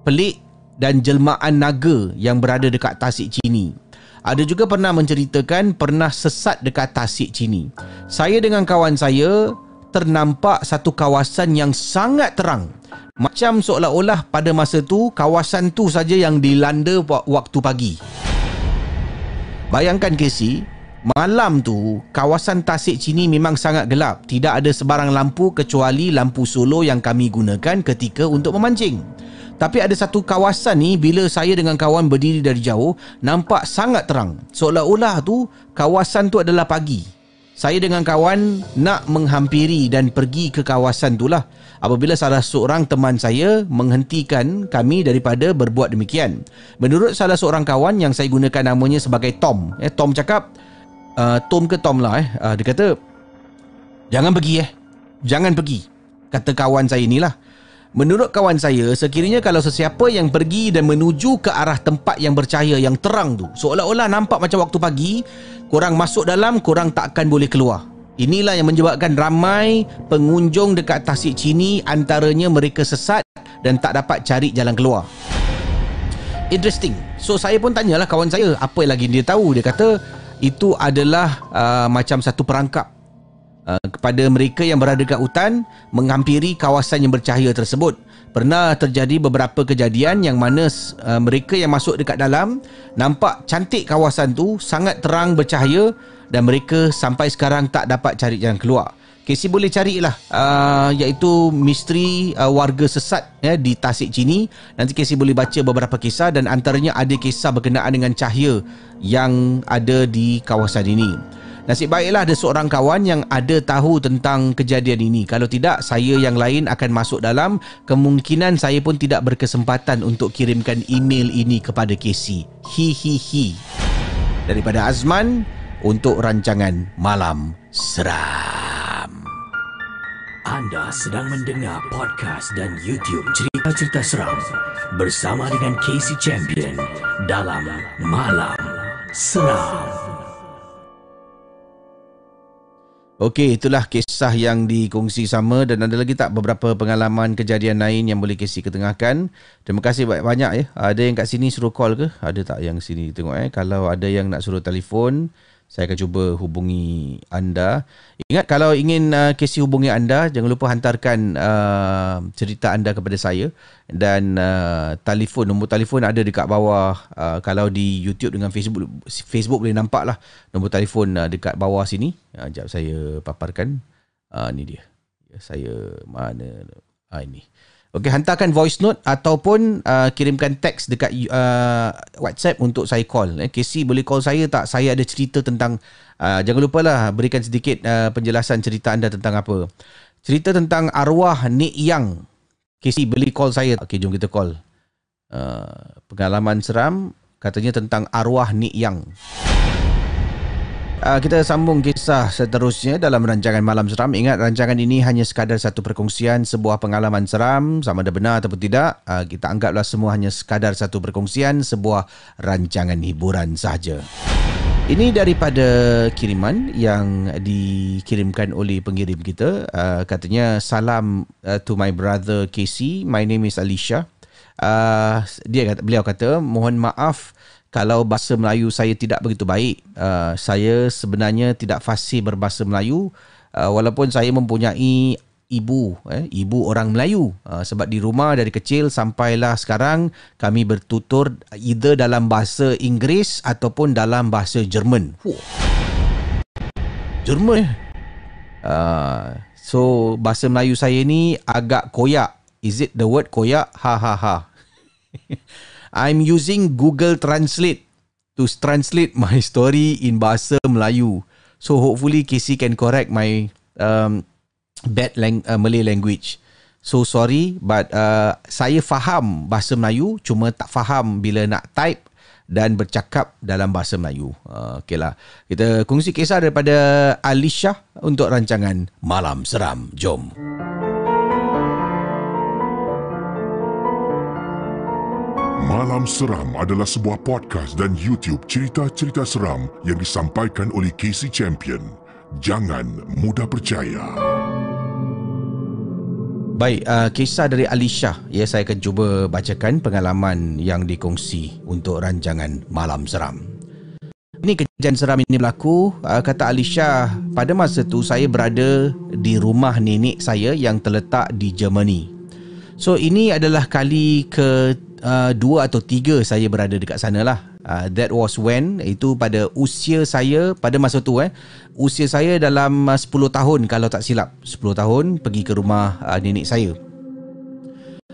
pelik dan jelmaan naga yang berada dekat Tasik Cini. Ada juga pernah menceritakan pernah sesat dekat Tasik Cini. Saya dengan kawan saya ternampak satu kawasan yang sangat terang. Macam seolah-olah pada masa tu kawasan tu saja yang dilanda waktu pagi. Bayangkan Casey, malam tu kawasan Tasik Cini memang sangat gelap. Tidak ada sebarang lampu kecuali lampu solo yang kami gunakan ketika untuk memancing. Tapi ada satu kawasan ni bila saya dengan kawan berdiri dari jauh nampak sangat terang. Seolah-olah tu kawasan tu adalah pagi. Saya dengan kawan nak menghampiri dan pergi ke kawasan tu lah. Apabila salah seorang teman saya menghentikan kami daripada berbuat demikian. Menurut salah seorang kawan yang saya gunakan namanya sebagai Tom. Eh, Tom cakap, uh, Tom ke Tom lah eh. Uh, dia kata, jangan pergi eh. Jangan pergi. Kata kawan saya inilah. Menurut kawan saya, sekiranya kalau sesiapa yang pergi dan menuju ke arah tempat yang bercahaya yang terang tu, seolah-olah nampak macam waktu pagi, korang masuk dalam, korang tak akan boleh keluar. Inilah yang menyebabkan ramai pengunjung dekat Tasik Cini antaranya mereka sesat dan tak dapat cari jalan keluar. Interesting. So saya pun tanyalah kawan saya, apa lagi dia tahu? Dia kata itu adalah uh, macam satu perangkap Uh, kepada mereka yang berada dekat hutan menghampiri kawasan yang bercahaya tersebut. Pernah terjadi beberapa kejadian yang mana uh, mereka yang masuk dekat dalam nampak cantik kawasan tu sangat terang bercahaya dan mereka sampai sekarang tak dapat cari jalan keluar. Casey boleh carilah uh, iaitu misteri uh, warga sesat ya, di Tasik Cini. Nanti Casey boleh baca beberapa kisah dan antaranya ada kisah berkenaan dengan cahaya yang ada di kawasan ini. Nasib baiklah ada seorang kawan yang ada tahu tentang kejadian ini. Kalau tidak, saya yang lain akan masuk dalam. Kemungkinan saya pun tidak berkesempatan untuk kirimkan email ini kepada Casey. Hi hi hi. Daripada Azman untuk rancangan Malam Seram. Anda sedang mendengar podcast dan YouTube cerita-cerita seram bersama dengan Casey Champion dalam Malam Seram. Okey, itulah kisah yang dikongsi sama dan ada lagi tak beberapa pengalaman kejadian lain yang boleh Casey ketengahkan. Terima kasih banyak-banyak ya. Ada yang kat sini suruh call ke? Ada tak yang sini tengok eh. Kalau ada yang nak suruh telefon, saya akan cuba hubungi anda. Ingat kalau ingin uh, Casey hubungi anda, jangan lupa hantarkan uh, cerita anda kepada saya dan uh, telefon nombor telefon ada dekat bawah uh, kalau di YouTube dengan Facebook Facebook boleh nampak lah nombor telefon uh, dekat bawah sini. Uh, jap saya paparkan. Uh, ni dia. Ya, saya mana ah ini. Okey, hantarkan voice note ataupun uh, kirimkan teks dekat uh, WhatsApp untuk saya call. Eh, Casey boleh call saya tak? Saya ada cerita tentang, uh, jangan lupalah berikan sedikit uh, penjelasan cerita anda tentang apa. Cerita tentang arwah Nik Yang. Casey boleh call saya. Okey, jom kita call. Uh, pengalaman seram katanya tentang arwah Nik Yang. Uh, kita sambung kisah seterusnya dalam rancangan Malam Seram. Ingat rancangan ini hanya sekadar satu perkongsian sebuah pengalaman seram sama ada benar ataupun tidak. Uh, kita anggaplah semua hanya sekadar satu perkongsian sebuah rancangan hiburan sahaja. Ini daripada kiriman yang dikirimkan oleh pengirim kita. Uh, katanya salam to my brother Casey. My name is Alicia. Uh, dia kata, beliau kata mohon maaf kalau bahasa Melayu saya tidak begitu baik, uh, saya sebenarnya tidak fasih berbahasa Melayu. uh, walaupun saya mempunyai ibu eh ibu orang Melayu uh, sebab di rumah dari kecil sampailah sekarang kami bertutur either dalam bahasa Inggeris ataupun dalam bahasa Jerman. Jerman. Uh, so bahasa Melayu saya ni agak koyak. Is it the word koyak? Ha ha ha. I'm using Google Translate to translate my story in bahasa Melayu. So hopefully Casey can correct my um, bad lang- uh, Malay language. So sorry but uh, saya faham bahasa Melayu cuma tak faham bila nak type dan bercakap dalam bahasa Melayu. Uh, Okeylah. Kita kongsi kisah daripada Alicia untuk rancangan Malam Seram. Jom. Malam Seram adalah sebuah podcast dan YouTube cerita-cerita seram yang disampaikan oleh Casey Champion. Jangan mudah percaya. Baik, uh, kisah dari Alicia. Ya, saya akan cuba bacakan pengalaman yang dikongsi untuk rancangan Malam Seram. Ini kejadian seram ini berlaku, uh, kata Alicia, pada masa tu saya berada di rumah nenek saya yang terletak di Germany. So, ini adalah kali ke uh, dua atau tiga saya berada dekat sana lah. Uh, that was when itu pada usia saya pada masa tu eh usia saya dalam uh, 10 tahun kalau tak silap. 10 tahun pergi ke rumah uh, nenek saya.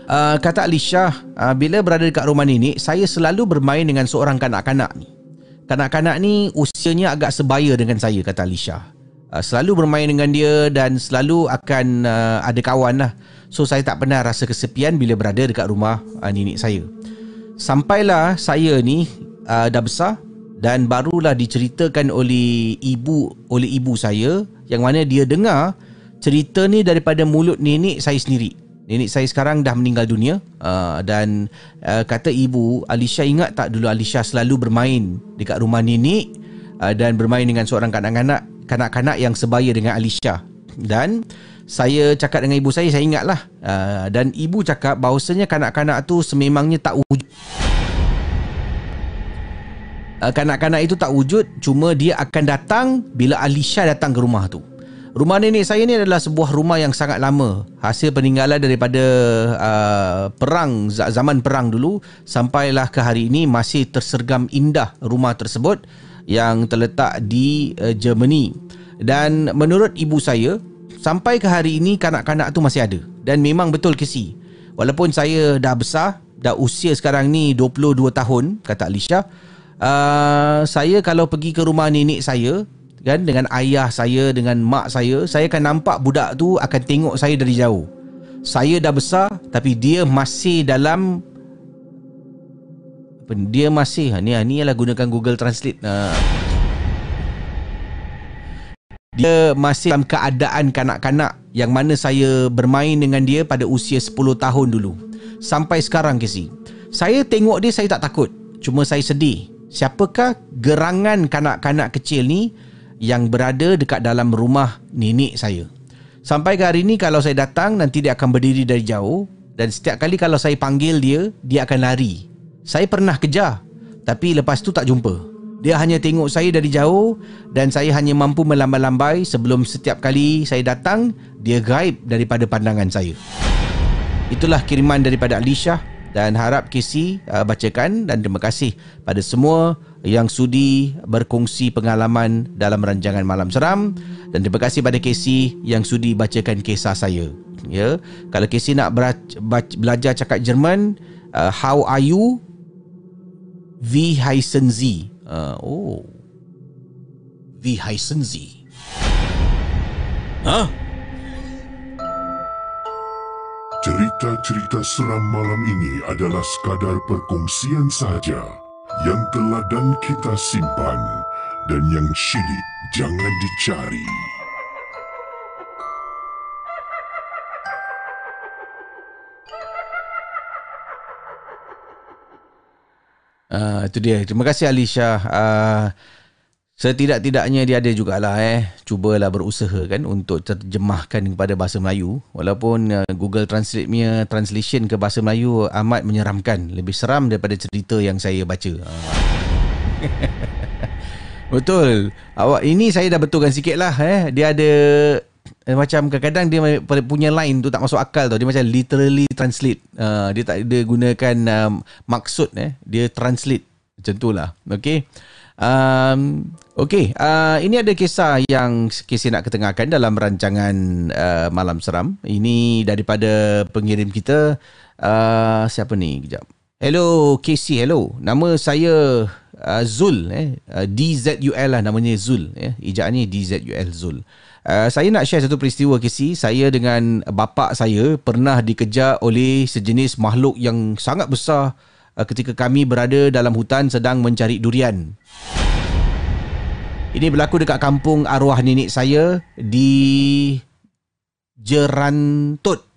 Uh, kata Alicia uh, bila berada dekat rumah nenek saya selalu bermain dengan seorang kanak-kanak ni. Kanak-kanak ni usianya agak sebaya dengan saya kata Alicia uh, selalu bermain dengan dia dan selalu akan uh, ada kawan lah. So saya tak pernah rasa kesepian bila berada dekat rumah uh, nenek saya. Sampailah saya ni uh, dah besar dan barulah diceritakan oleh ibu oleh ibu saya yang mana dia dengar cerita ni daripada mulut nenek saya sendiri. Nenek saya sekarang dah meninggal dunia uh, dan uh, kata ibu Alicia ingat tak dulu Alicia selalu bermain dekat rumah nenek uh, dan bermain dengan seorang kanak-kanak kanak-kanak yang sebaya dengan Alicia. Dan saya cakap dengan ibu saya saya ingatlah uh, dan ibu cakap bahawasanya kanak-kanak tu sememangnya tak wujud. Uh, kanak-kanak itu tak wujud cuma dia akan datang bila Alicia datang ke rumah tu. Rumah nenek saya ni adalah sebuah rumah yang sangat lama. Hasil peninggalan daripada uh, perang zaman perang dulu sampailah ke hari ini masih tersergam indah rumah tersebut yang terletak di uh, Germany. Dan menurut ibu saya sampai ke hari ini kanak-kanak tu masih ada. Dan memang betul kesi walaupun saya dah besar dah usia sekarang ni 22 tahun kata Alicia uh, saya kalau pergi ke rumah nenek saya kan dengan ayah saya dengan mak saya saya akan nampak budak tu akan tengok saya dari jauh. Saya dah besar tapi dia masih dalam dia masih ni ni ialah gunakan Google Translate uh, dia masih dalam keadaan kanak-kanak yang mana saya bermain dengan dia pada usia 10 tahun dulu. Sampai sekarang Casey saya tengok dia saya tak takut. Cuma saya sedih. Siapakah gerangan kanak-kanak kecil ni yang berada dekat dalam rumah nenek saya. Sampai ke hari ni kalau saya datang nanti dia akan berdiri dari jauh. Dan setiap kali kalau saya panggil dia, dia akan lari. Saya pernah kejar tapi lepas tu tak jumpa. Dia hanya tengok saya dari jauh dan saya hanya mampu melambai-lambai sebelum setiap kali saya datang, dia gaib daripada pandangan saya. Itulah kiriman daripada Alicia dan harap Casey uh, bacakan dan terima kasih pada semua yang sudi berkongsi pengalaman dalam rancangan Malam Seram dan terima kasih pada Casey yang sudi bacakan kisah saya. Ya, kalau Casey nak belajar cakap Jerman, uh, how are you? Wie heißen Sie? Uh, oh. Wie heißen Sie? Huh? Cerita-cerita seram malam ini adalah sekadar perkongsian sahaja yang telah dan kita simpan dan yang syilid jangan dicari. Uh, itu dia. Terima kasih Alicia. Uh, Setidak-tidaknya dia ada jugalah eh cubalah berusaha kan untuk terjemahkan kepada bahasa Melayu walaupun uh, Google Translate punya translation ke bahasa Melayu amat menyeramkan lebih seram daripada cerita yang saya baca. Ah. Betul. Awak ini saya dah betulkan sikit lah eh dia ada eh, macam kadang-kadang dia punya line tu tak masuk akal tau dia macam literally translate uh, dia tak dia gunakan um, maksud eh dia translate macam tu lah okay Um, okay, uh, ini ada kisah yang Casey nak ketengahkan dalam rancangan uh, Malam Seram. Ini daripada pengirim kita. Uh, siapa ni? Kejap. Hello Casey, hello. Nama saya uh, Zul. Eh. Uh, D-Z-U-L lah namanya Zul. Eh. Ijaannya D-Z-U-L Zul. Uh, saya nak share satu peristiwa Casey. Saya dengan bapa saya pernah dikejar oleh sejenis makhluk yang sangat besar uh, ketika kami berada dalam hutan sedang mencari durian. Ini berlaku dekat kampung arwah nenek saya di Jerantut.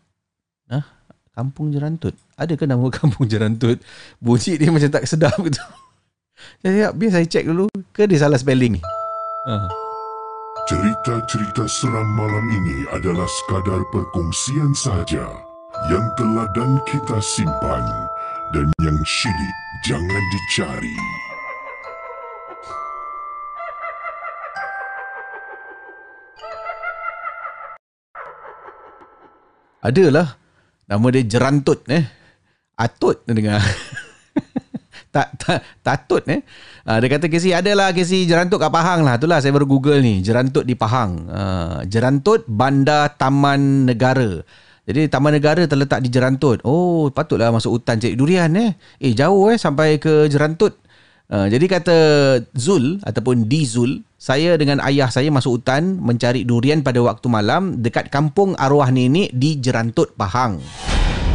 Hah? Kampung Jerantut. Ada ke nama kampung Jerantut? Bunyi dia macam tak sedap gitu. Ya, ya, biar saya cek dulu. Ke dia salah spelling ni? Uh. Cerita-cerita seram malam ini adalah sekadar perkongsian sahaja yang telah dan kita simpan dan yang syilid jangan dicari. Adalah. Nama dia Jerantut eh. Atut dengar. tak tatut eh. Uh, dia kata Casey adalah Casey Jerantut kat Pahang lah. Itulah saya baru Google ni. Jerantut di Pahang. Uh, Jerantut Bandar Taman Negara. Jadi Taman Negara terletak di Jerantut. Oh, patutlah masuk hutan cari durian eh. Eh, jauh eh sampai ke Jerantut. Uh, jadi kata Zul ataupun Di Zul, saya dengan ayah saya masuk hutan mencari durian pada waktu malam dekat kampung arwah nenek di Jerantut, Pahang.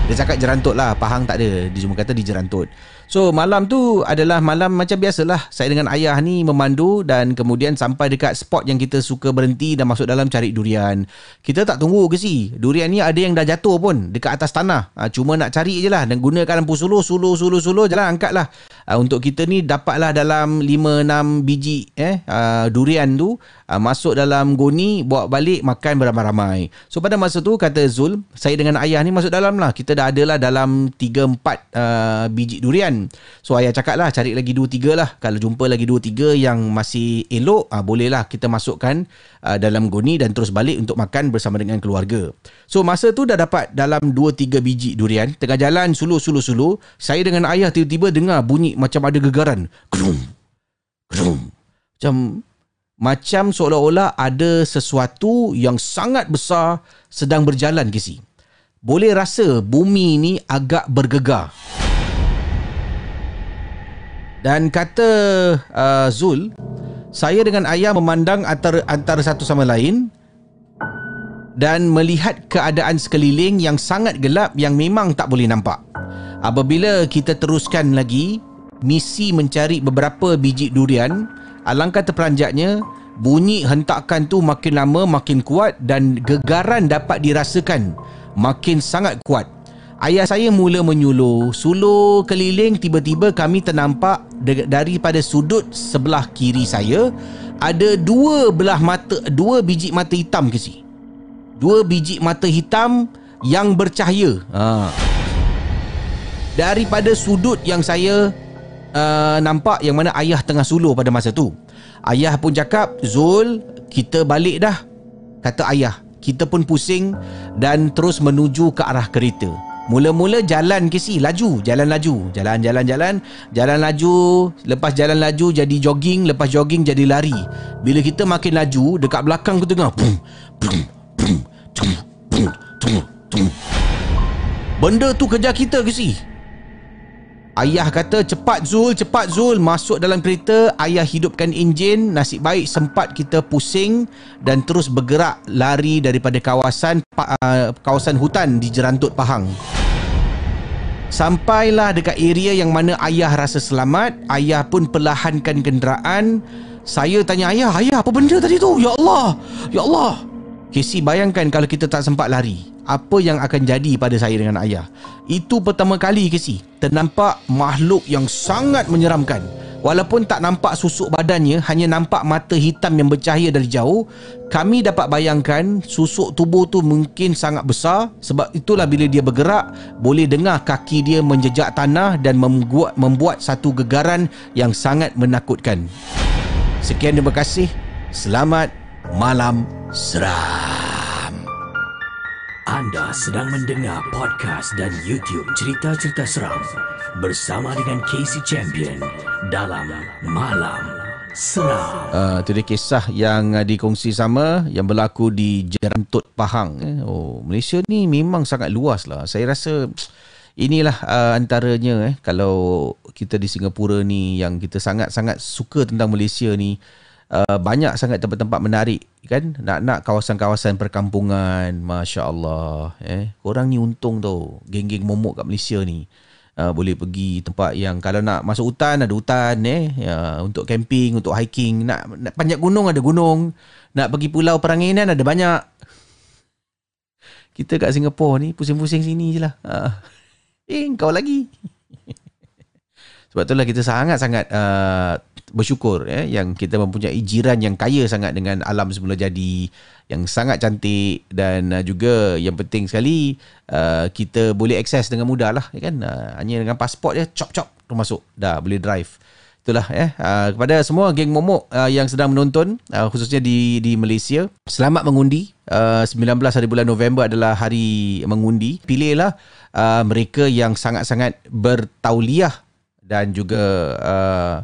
Dia cakap Jerantut lah, Pahang tak ada. Dia cuma kata di Jerantut. So malam tu adalah malam macam biasalah. Saya dengan ayah ni memandu Dan kemudian sampai dekat spot yang kita suka berhenti Dan masuk dalam cari durian. Kita tak tunggu ke si? Durian ni ada yang dah jatuh pun Dekat atas tanah. Ha, Cuma nak cari je lah Dan gunakan lampu suluh Suluh suluh suluh Jalan angkat lah ha, Untuk kita ni dapatlah dalam 5-6 biji eh, uh, Durian tu uh, Masuk dalam goni Bawa balik makan beramai-ramai So pada masa tu kata Zul Saya dengan ayah ni masuk dalam lah Kita dah adalah dalam 3-4 uh, biji durian So ayah cakap lah cari lagi 2-3 lah. Kalau jumpa lagi 2-3 yang masih elok, ah, bolehlah kita masukkan ah, dalam goni dan terus balik untuk makan bersama dengan keluarga. So masa tu dah dapat dalam 2-3 biji durian. Tengah jalan sulu-sulu-sulu, saya dengan ayah tiba-tiba dengar bunyi macam ada gegaran. Krum, krum. Macam macam seolah-olah ada sesuatu yang sangat besar sedang berjalan ke sini. Boleh rasa bumi ini agak bergegar. Dan kata uh, Zul, saya dengan ayah memandang antara, antara satu sama lain dan melihat keadaan sekeliling yang sangat gelap yang memang tak boleh nampak. Apabila kita teruskan lagi misi mencari beberapa biji durian, alangkah terperanjatnya bunyi hentakan tu makin lama makin kuat dan gegaran dapat dirasakan makin sangat kuat. Ayah saya mula menyuluh Suluh keliling tiba-tiba kami ternampak Daripada sudut sebelah kiri saya Ada dua belah mata Dua biji mata hitam ke si Dua biji mata hitam Yang bercahaya ha. Daripada sudut yang saya uh, Nampak yang mana ayah tengah suluh pada masa tu Ayah pun cakap Zul kita balik dah Kata ayah Kita pun pusing Dan terus menuju ke arah kereta Mula-mula jalan ke si laju, jalan laju, jalan jalan jalan, jalan laju, lepas jalan laju jadi jogging, lepas jogging jadi lari. Bila kita makin laju, dekat belakang aku tengah Benda tu kejar kita ke si? Ayah kata cepat Zul, cepat Zul masuk dalam kereta. Ayah hidupkan enjin. Nasib baik sempat kita pusing dan terus bergerak lari daripada kawasan uh, kawasan hutan di Jerantut Pahang. Sampailah dekat area yang mana ayah rasa selamat. Ayah pun perlahankan kenderaan. Saya tanya ayah, ayah apa benda tadi tu? Ya Allah, ya Allah. Casey bayangkan kalau kita tak sempat lari Apa yang akan jadi pada saya dengan ayah? Itu pertama kali Casey Ternampak makhluk yang sangat menyeramkan. Walaupun tak nampak susuk badannya Hanya nampak mata hitam yang bercahaya dari jauh Kami dapat bayangkan Susuk tubuh tu mungkin sangat besar. Sebab itulah bila dia bergerak Boleh dengar kaki dia menjejak tanah Dan membuat, membuat satu gegaran Yang sangat menakutkan. Sekian terima kasih. Selamat malam seram. Anda sedang mendengar podcast dan YouTube cerita-cerita seram bersama dengan Casey Champion dalam Malam Seram. Uh, itu dia kisah yang uh, dikongsi sama yang berlaku di Jerantut Pahang. Eh. Oh, Malaysia ni memang sangat luas lah. Saya rasa inilah uh, antaranya eh kalau kita di Singapura ni yang kita sangat-sangat suka tentang Malaysia ni uh, banyak sangat tempat-tempat menarik kan? Nak-nak kawasan-kawasan perkampungan masya-Allah eh? Orang ni untung tau. Geng-geng momok kat Malaysia ni uh, boleh pergi tempat yang kalau nak masuk hutan ada hutan eh? Ya, untuk camping untuk hiking. Nak, nak panjat gunung ada gunung. Nak pergi pulau Peranginan ada banyak. Kita kat Singapura ni pusing-pusing sini je lah. Uh. eh kau lagi. Sebab itulah kita sangat-sangat uh, bersyukur ya yang kita mempunyai jiran yang kaya sangat dengan alam semula jadi yang sangat cantik dan uh, juga yang penting sekali uh, kita boleh akses dengan mudah lah ya kan? Uh, hanya dengan pasport je chop chop masuk dah boleh drive. Itulah ya. Uh, kepada semua geng momok uh, yang sedang menonton uh, khususnya di di Malaysia selamat mengundi. Uh, 19 hari bulan November adalah hari mengundi. Pilihlah uh, mereka yang sangat-sangat bertauliah dan juga uh,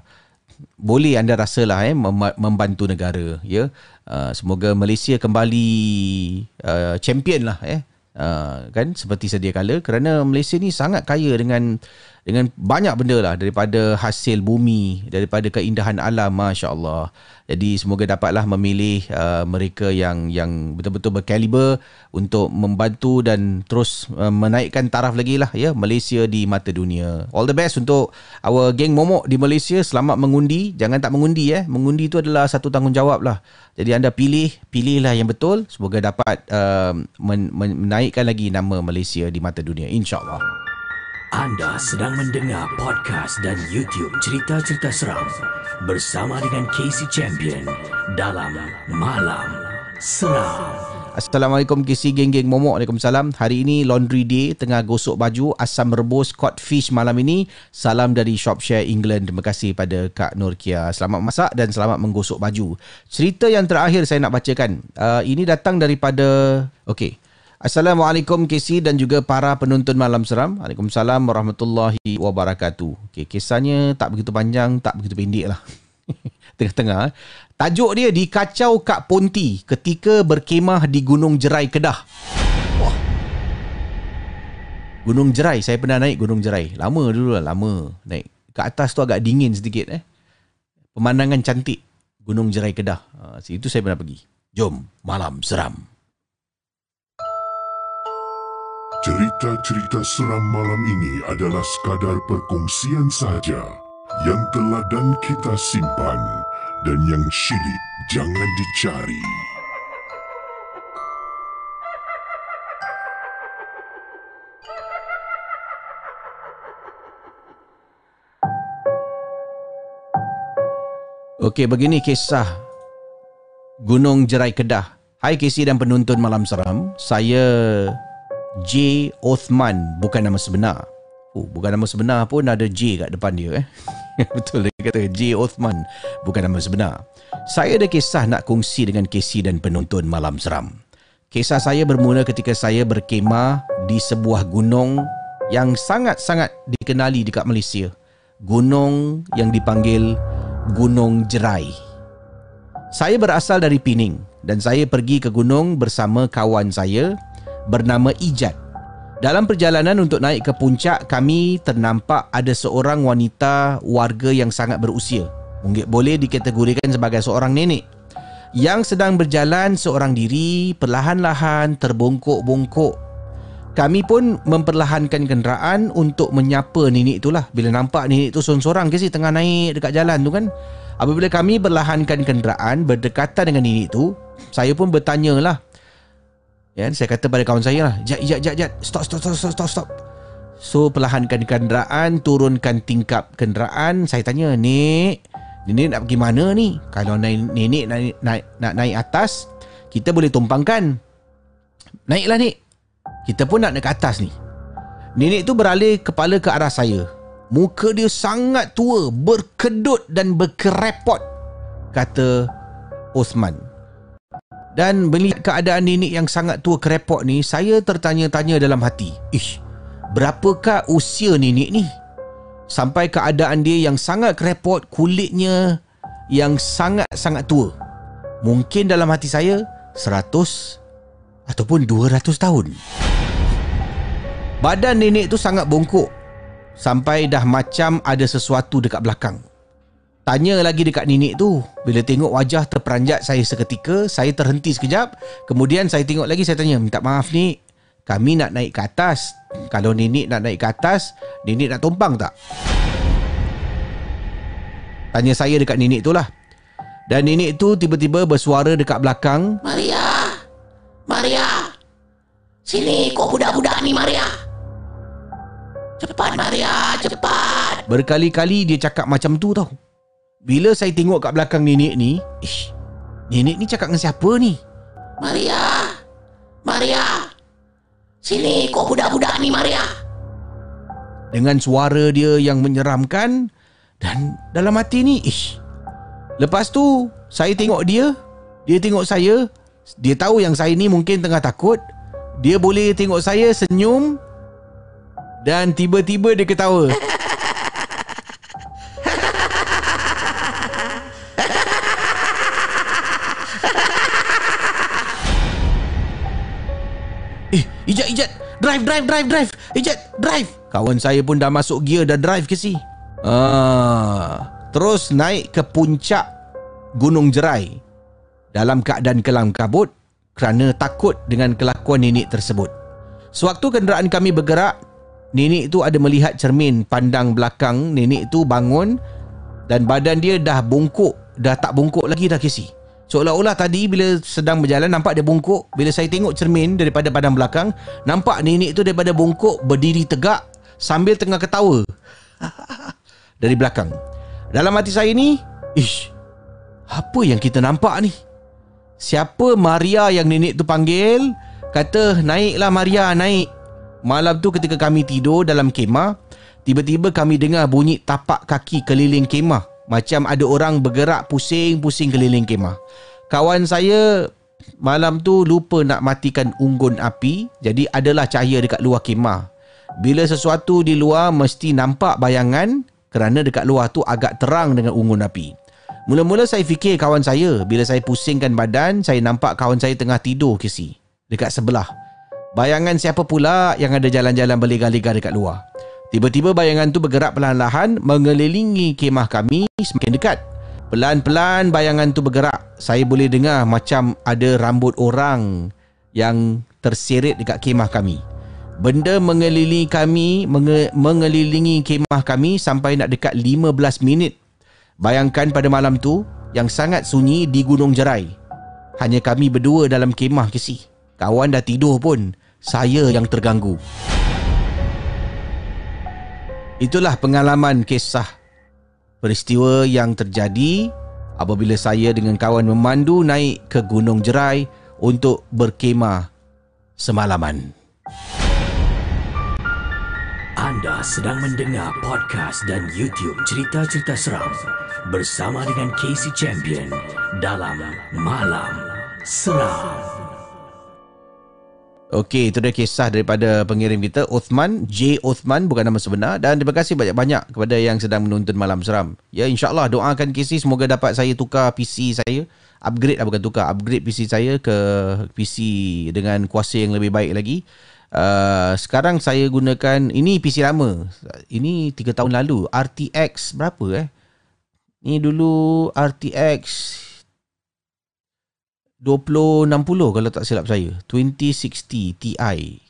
boleh anda rasalah eh membantu negara ya. Uh, semoga Malaysia kembali uh, champion lah eh. Uh, kan seperti sedia kala. Kerana Malaysia ni sangat kaya dengan dengan banyak benda lah daripada hasil bumi daripada keindahan alam masya-Allah. Jadi semoga dapatlah memilih uh, mereka yang yang betul-betul berkaliber untuk membantu dan terus uh, menaikkan taraf lagi lah ya Malaysia di mata dunia. All the best untuk our geng momok di Malaysia. Selamat mengundi. Jangan tak mengundi eh. Mengundi itu adalah satu tanggungjawab lah. Jadi anda pilih, pilihlah yang betul. Semoga dapat uh, men- menaikkan lagi nama Malaysia di mata dunia. InsyaAllah. Anda sedang mendengar podcast dan YouTube cerita-cerita seram bersama dengan Casey Champion dalam Malam Seram. Assalamualaikum Casey geng-geng momok. Waalaikumsalam. Hari ini laundry day tengah gosok baju asam rebus cod fish malam ini. Salam dari Shopshare England. Terima kasih pada Kak Nurkia. Selamat masak dan selamat menggosok baju. Cerita yang terakhir saya nak bacakan. Uh, ini datang daripada Okey. Assalamualaikum KC dan juga para penonton Malam Seram. Waalaikumsalam warahmatullahi wabarakatuh. Okay, kisahnya tak begitu panjang, tak begitu pendek lah. Tengah-tengah. Tajuk dia dikacau Kak Ponti ketika berkemah di Gunung Jerai Kedah. Wah. Gunung Jerai, saya pernah naik Gunung Jerai. Lama dulu lah, lama naik. Kat atas tu agak dingin sedikit eh. Pemandangan cantik Gunung Jerai Kedah. Uh, situ saya pernah pergi. Jom, Malam Seram. Cerita-cerita seram malam ini adalah sekadar perkongsian sahaja yang telah dan kita simpan dan yang syilid jangan dicari. Okey, begini kisah Gunung Jerai Kedah. Hai Casey dan penonton Malam Seram. Saya J. Othman bukan nama sebenar. Oh, bukan nama sebenar pun ada J kat depan dia eh. Betul dia kata J. Othman bukan nama sebenar. Saya ada kisah nak kongsi dengan Casey dan penonton Malam Seram. Kisah saya bermula ketika saya berkemah di sebuah gunung yang sangat-sangat dikenali dekat Malaysia. Gunung yang dipanggil Gunung Jerai. Saya berasal dari Pining dan saya pergi ke gunung bersama kawan saya bernama Ijat. Dalam perjalanan untuk naik ke puncak, kami ternampak ada seorang wanita warga yang sangat berusia. Mungkin boleh dikategorikan sebagai seorang nenek. Yang sedang berjalan seorang diri, perlahan-lahan terbongkok-bongkok. Kami pun memperlahankan kenderaan untuk menyapa nenek itulah. Bila nampak nenek itu seorang-seorang ke sih tengah naik dekat jalan tu kan. Apabila kami berlahankan kenderaan berdekatan dengan nenek itu, saya pun bertanya lah, Ya, saya kata pada kawan saya lah, jat, jat, jat, jat, stop, stop, stop, stop, stop, stop. So, perlahankan kenderaan, turunkan tingkap kenderaan. Saya tanya, Nek, Nenek nak pergi mana ni? Kalau naik, nenek naik, naik, nak naik atas, kita boleh tumpangkan. Naiklah, Nek. Kita pun nak naik ke atas ni. Nenek tu beralih kepala ke arah saya. Muka dia sangat tua, berkedut dan berkerepot, kata Osman. Dan melihat keadaan nenek yang sangat tua kerepot ni, saya tertanya-tanya dalam hati. Ish, berapakah usia nenek ni? Sampai keadaan dia yang sangat kerepot, kulitnya yang sangat-sangat tua. Mungkin dalam hati saya, 100 ataupun 200 tahun. Badan nenek tu sangat bongkok sampai dah macam ada sesuatu dekat belakang. Tanya lagi dekat nenek tu. Bila tengok wajah terperanjat saya seketika, saya terhenti sekejap. Kemudian saya tengok lagi, saya tanya, minta maaf ni, kami nak naik ke atas. Kalau nenek nak naik ke atas, nenek nak tumpang tak? Tanya saya dekat nenek tu lah. Dan nenek tu tiba-tiba bersuara dekat belakang. Maria! Maria! Sini kau budak-budak ni Maria! Cepat Maria, cepat! Berkali-kali dia cakap macam tu tau. Bila saya tengok kat belakang nenek ni, ish, nenek ni cakap dengan siapa ni? Maria! Maria! Sini kau budak-budak ni Maria! Dengan suara dia yang menyeramkan dan dalam hati ni, ish. Lepas tu, saya tengok dia, dia tengok saya, dia tahu yang saya ni mungkin tengah takut. Dia boleh tengok saya senyum dan tiba-tiba dia ketawa. Ijat, Ijat. Drive, drive, drive, drive. Ijat, drive. Kawan saya pun dah masuk gear, dah drive ke si. Ah, terus naik ke puncak Gunung Jerai dalam keadaan kelam kabut kerana takut dengan kelakuan nenek tersebut. Sewaktu kenderaan kami bergerak, nenek itu ada melihat cermin pandang belakang nenek itu bangun dan badan dia dah bungkuk, dah tak bungkuk lagi dah kisi. Seolah-olah tadi bila sedang berjalan nampak dia bungkuk. Bila saya tengok cermin daripada padang belakang, nampak nenek itu daripada bungkuk berdiri tegak sambil tengah ketawa. Dari belakang. Dalam hati saya ni, ish, apa yang kita nampak ni? Siapa Maria yang nenek tu panggil? Kata, naiklah Maria, naik. Malam tu ketika kami tidur dalam kemah, tiba-tiba kami dengar bunyi tapak kaki keliling kemah. Macam ada orang bergerak pusing-pusing keliling kemah. Kawan saya malam tu lupa nak matikan unggun api, jadi adalah cahaya dekat luar kemah. Bila sesuatu di luar mesti nampak bayangan kerana dekat luar tu agak terang dengan unggun api. Mula-mula saya fikir kawan saya, bila saya pusingkan badan, saya nampak kawan saya tengah tidur kisi dekat sebelah. Bayangan siapa pula yang ada jalan-jalan berlega-lega dekat luar. Tiba-tiba bayangan tu bergerak perlahan-lahan mengelilingi kemah kami semakin dekat. Pelan-pelan bayangan tu bergerak. Saya boleh dengar macam ada rambut orang yang terseret dekat kemah kami. Benda mengelilingi kami, menge- mengelilingi kemah kami sampai nak dekat 15 minit. Bayangkan pada malam tu yang sangat sunyi di Gunung Jerai. Hanya kami berdua dalam kemah kesi. Kawan dah tidur pun. Saya yang terganggu. Itulah pengalaman kisah peristiwa yang terjadi apabila saya dengan kawan memandu naik ke Gunung Jerai untuk berkemah semalaman. Anda sedang mendengar podcast dan YouTube cerita-cerita seram bersama dengan Casey Champion dalam Malam Seram. Okey, itu dia kisah daripada pengirim kita Uthman, J Uthman bukan nama sebenar dan terima kasih banyak-banyak kepada yang sedang menonton Malam Seram. Ya insya-Allah doakan Casey semoga dapat saya tukar PC saya, upgrade lah bukan tukar, upgrade PC saya ke PC dengan kuasa yang lebih baik lagi. Uh, sekarang saya gunakan ini PC lama. Ini 3 tahun lalu, RTX berapa eh? Ni dulu RTX 2060 kalau tak silap saya. 2060 Ti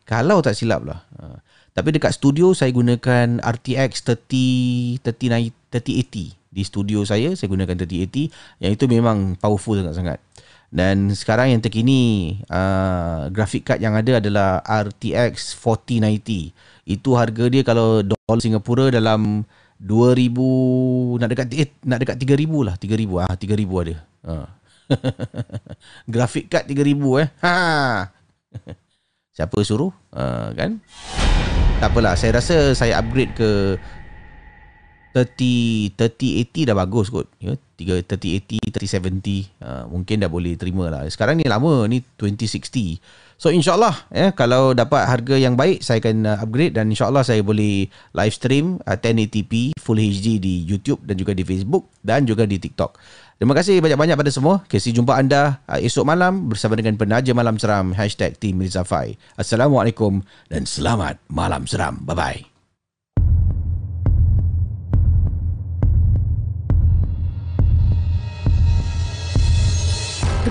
kalau tak silap lah. Ha. tapi dekat studio saya gunakan RTX 30 30, 3080 di studio saya saya gunakan 3080 yang itu memang powerful sangat-sangat dan sekarang yang terkini uh, graphic card yang ada adalah RTX 4090 itu harga dia kalau dolar Singapura dalam 2000 nak dekat eh, nak dekat 3000 lah. 3000 ah 3000 ada. Ha Grafik kad 3000 eh. Ha. Siapa suruh? Uh, kan? Tak apalah, saya rasa saya upgrade ke 30 3080 dah bagus kot. Ya, 3080, 3070 uh, mungkin dah boleh terima lah. Sekarang ni lama ni 2060. So insyaAllah eh, kalau dapat harga yang baik saya akan uh, upgrade dan insyaAllah saya boleh live stream uh, 1080p Full HD di YouTube dan juga di Facebook dan juga di TikTok. Terima kasih banyak-banyak pada semua. Kasih jumpa anda uh, esok malam bersama dengan penaja malam seram hashtag Team Mirza Fai. Assalamualaikum dan selamat malam seram. Bye-bye.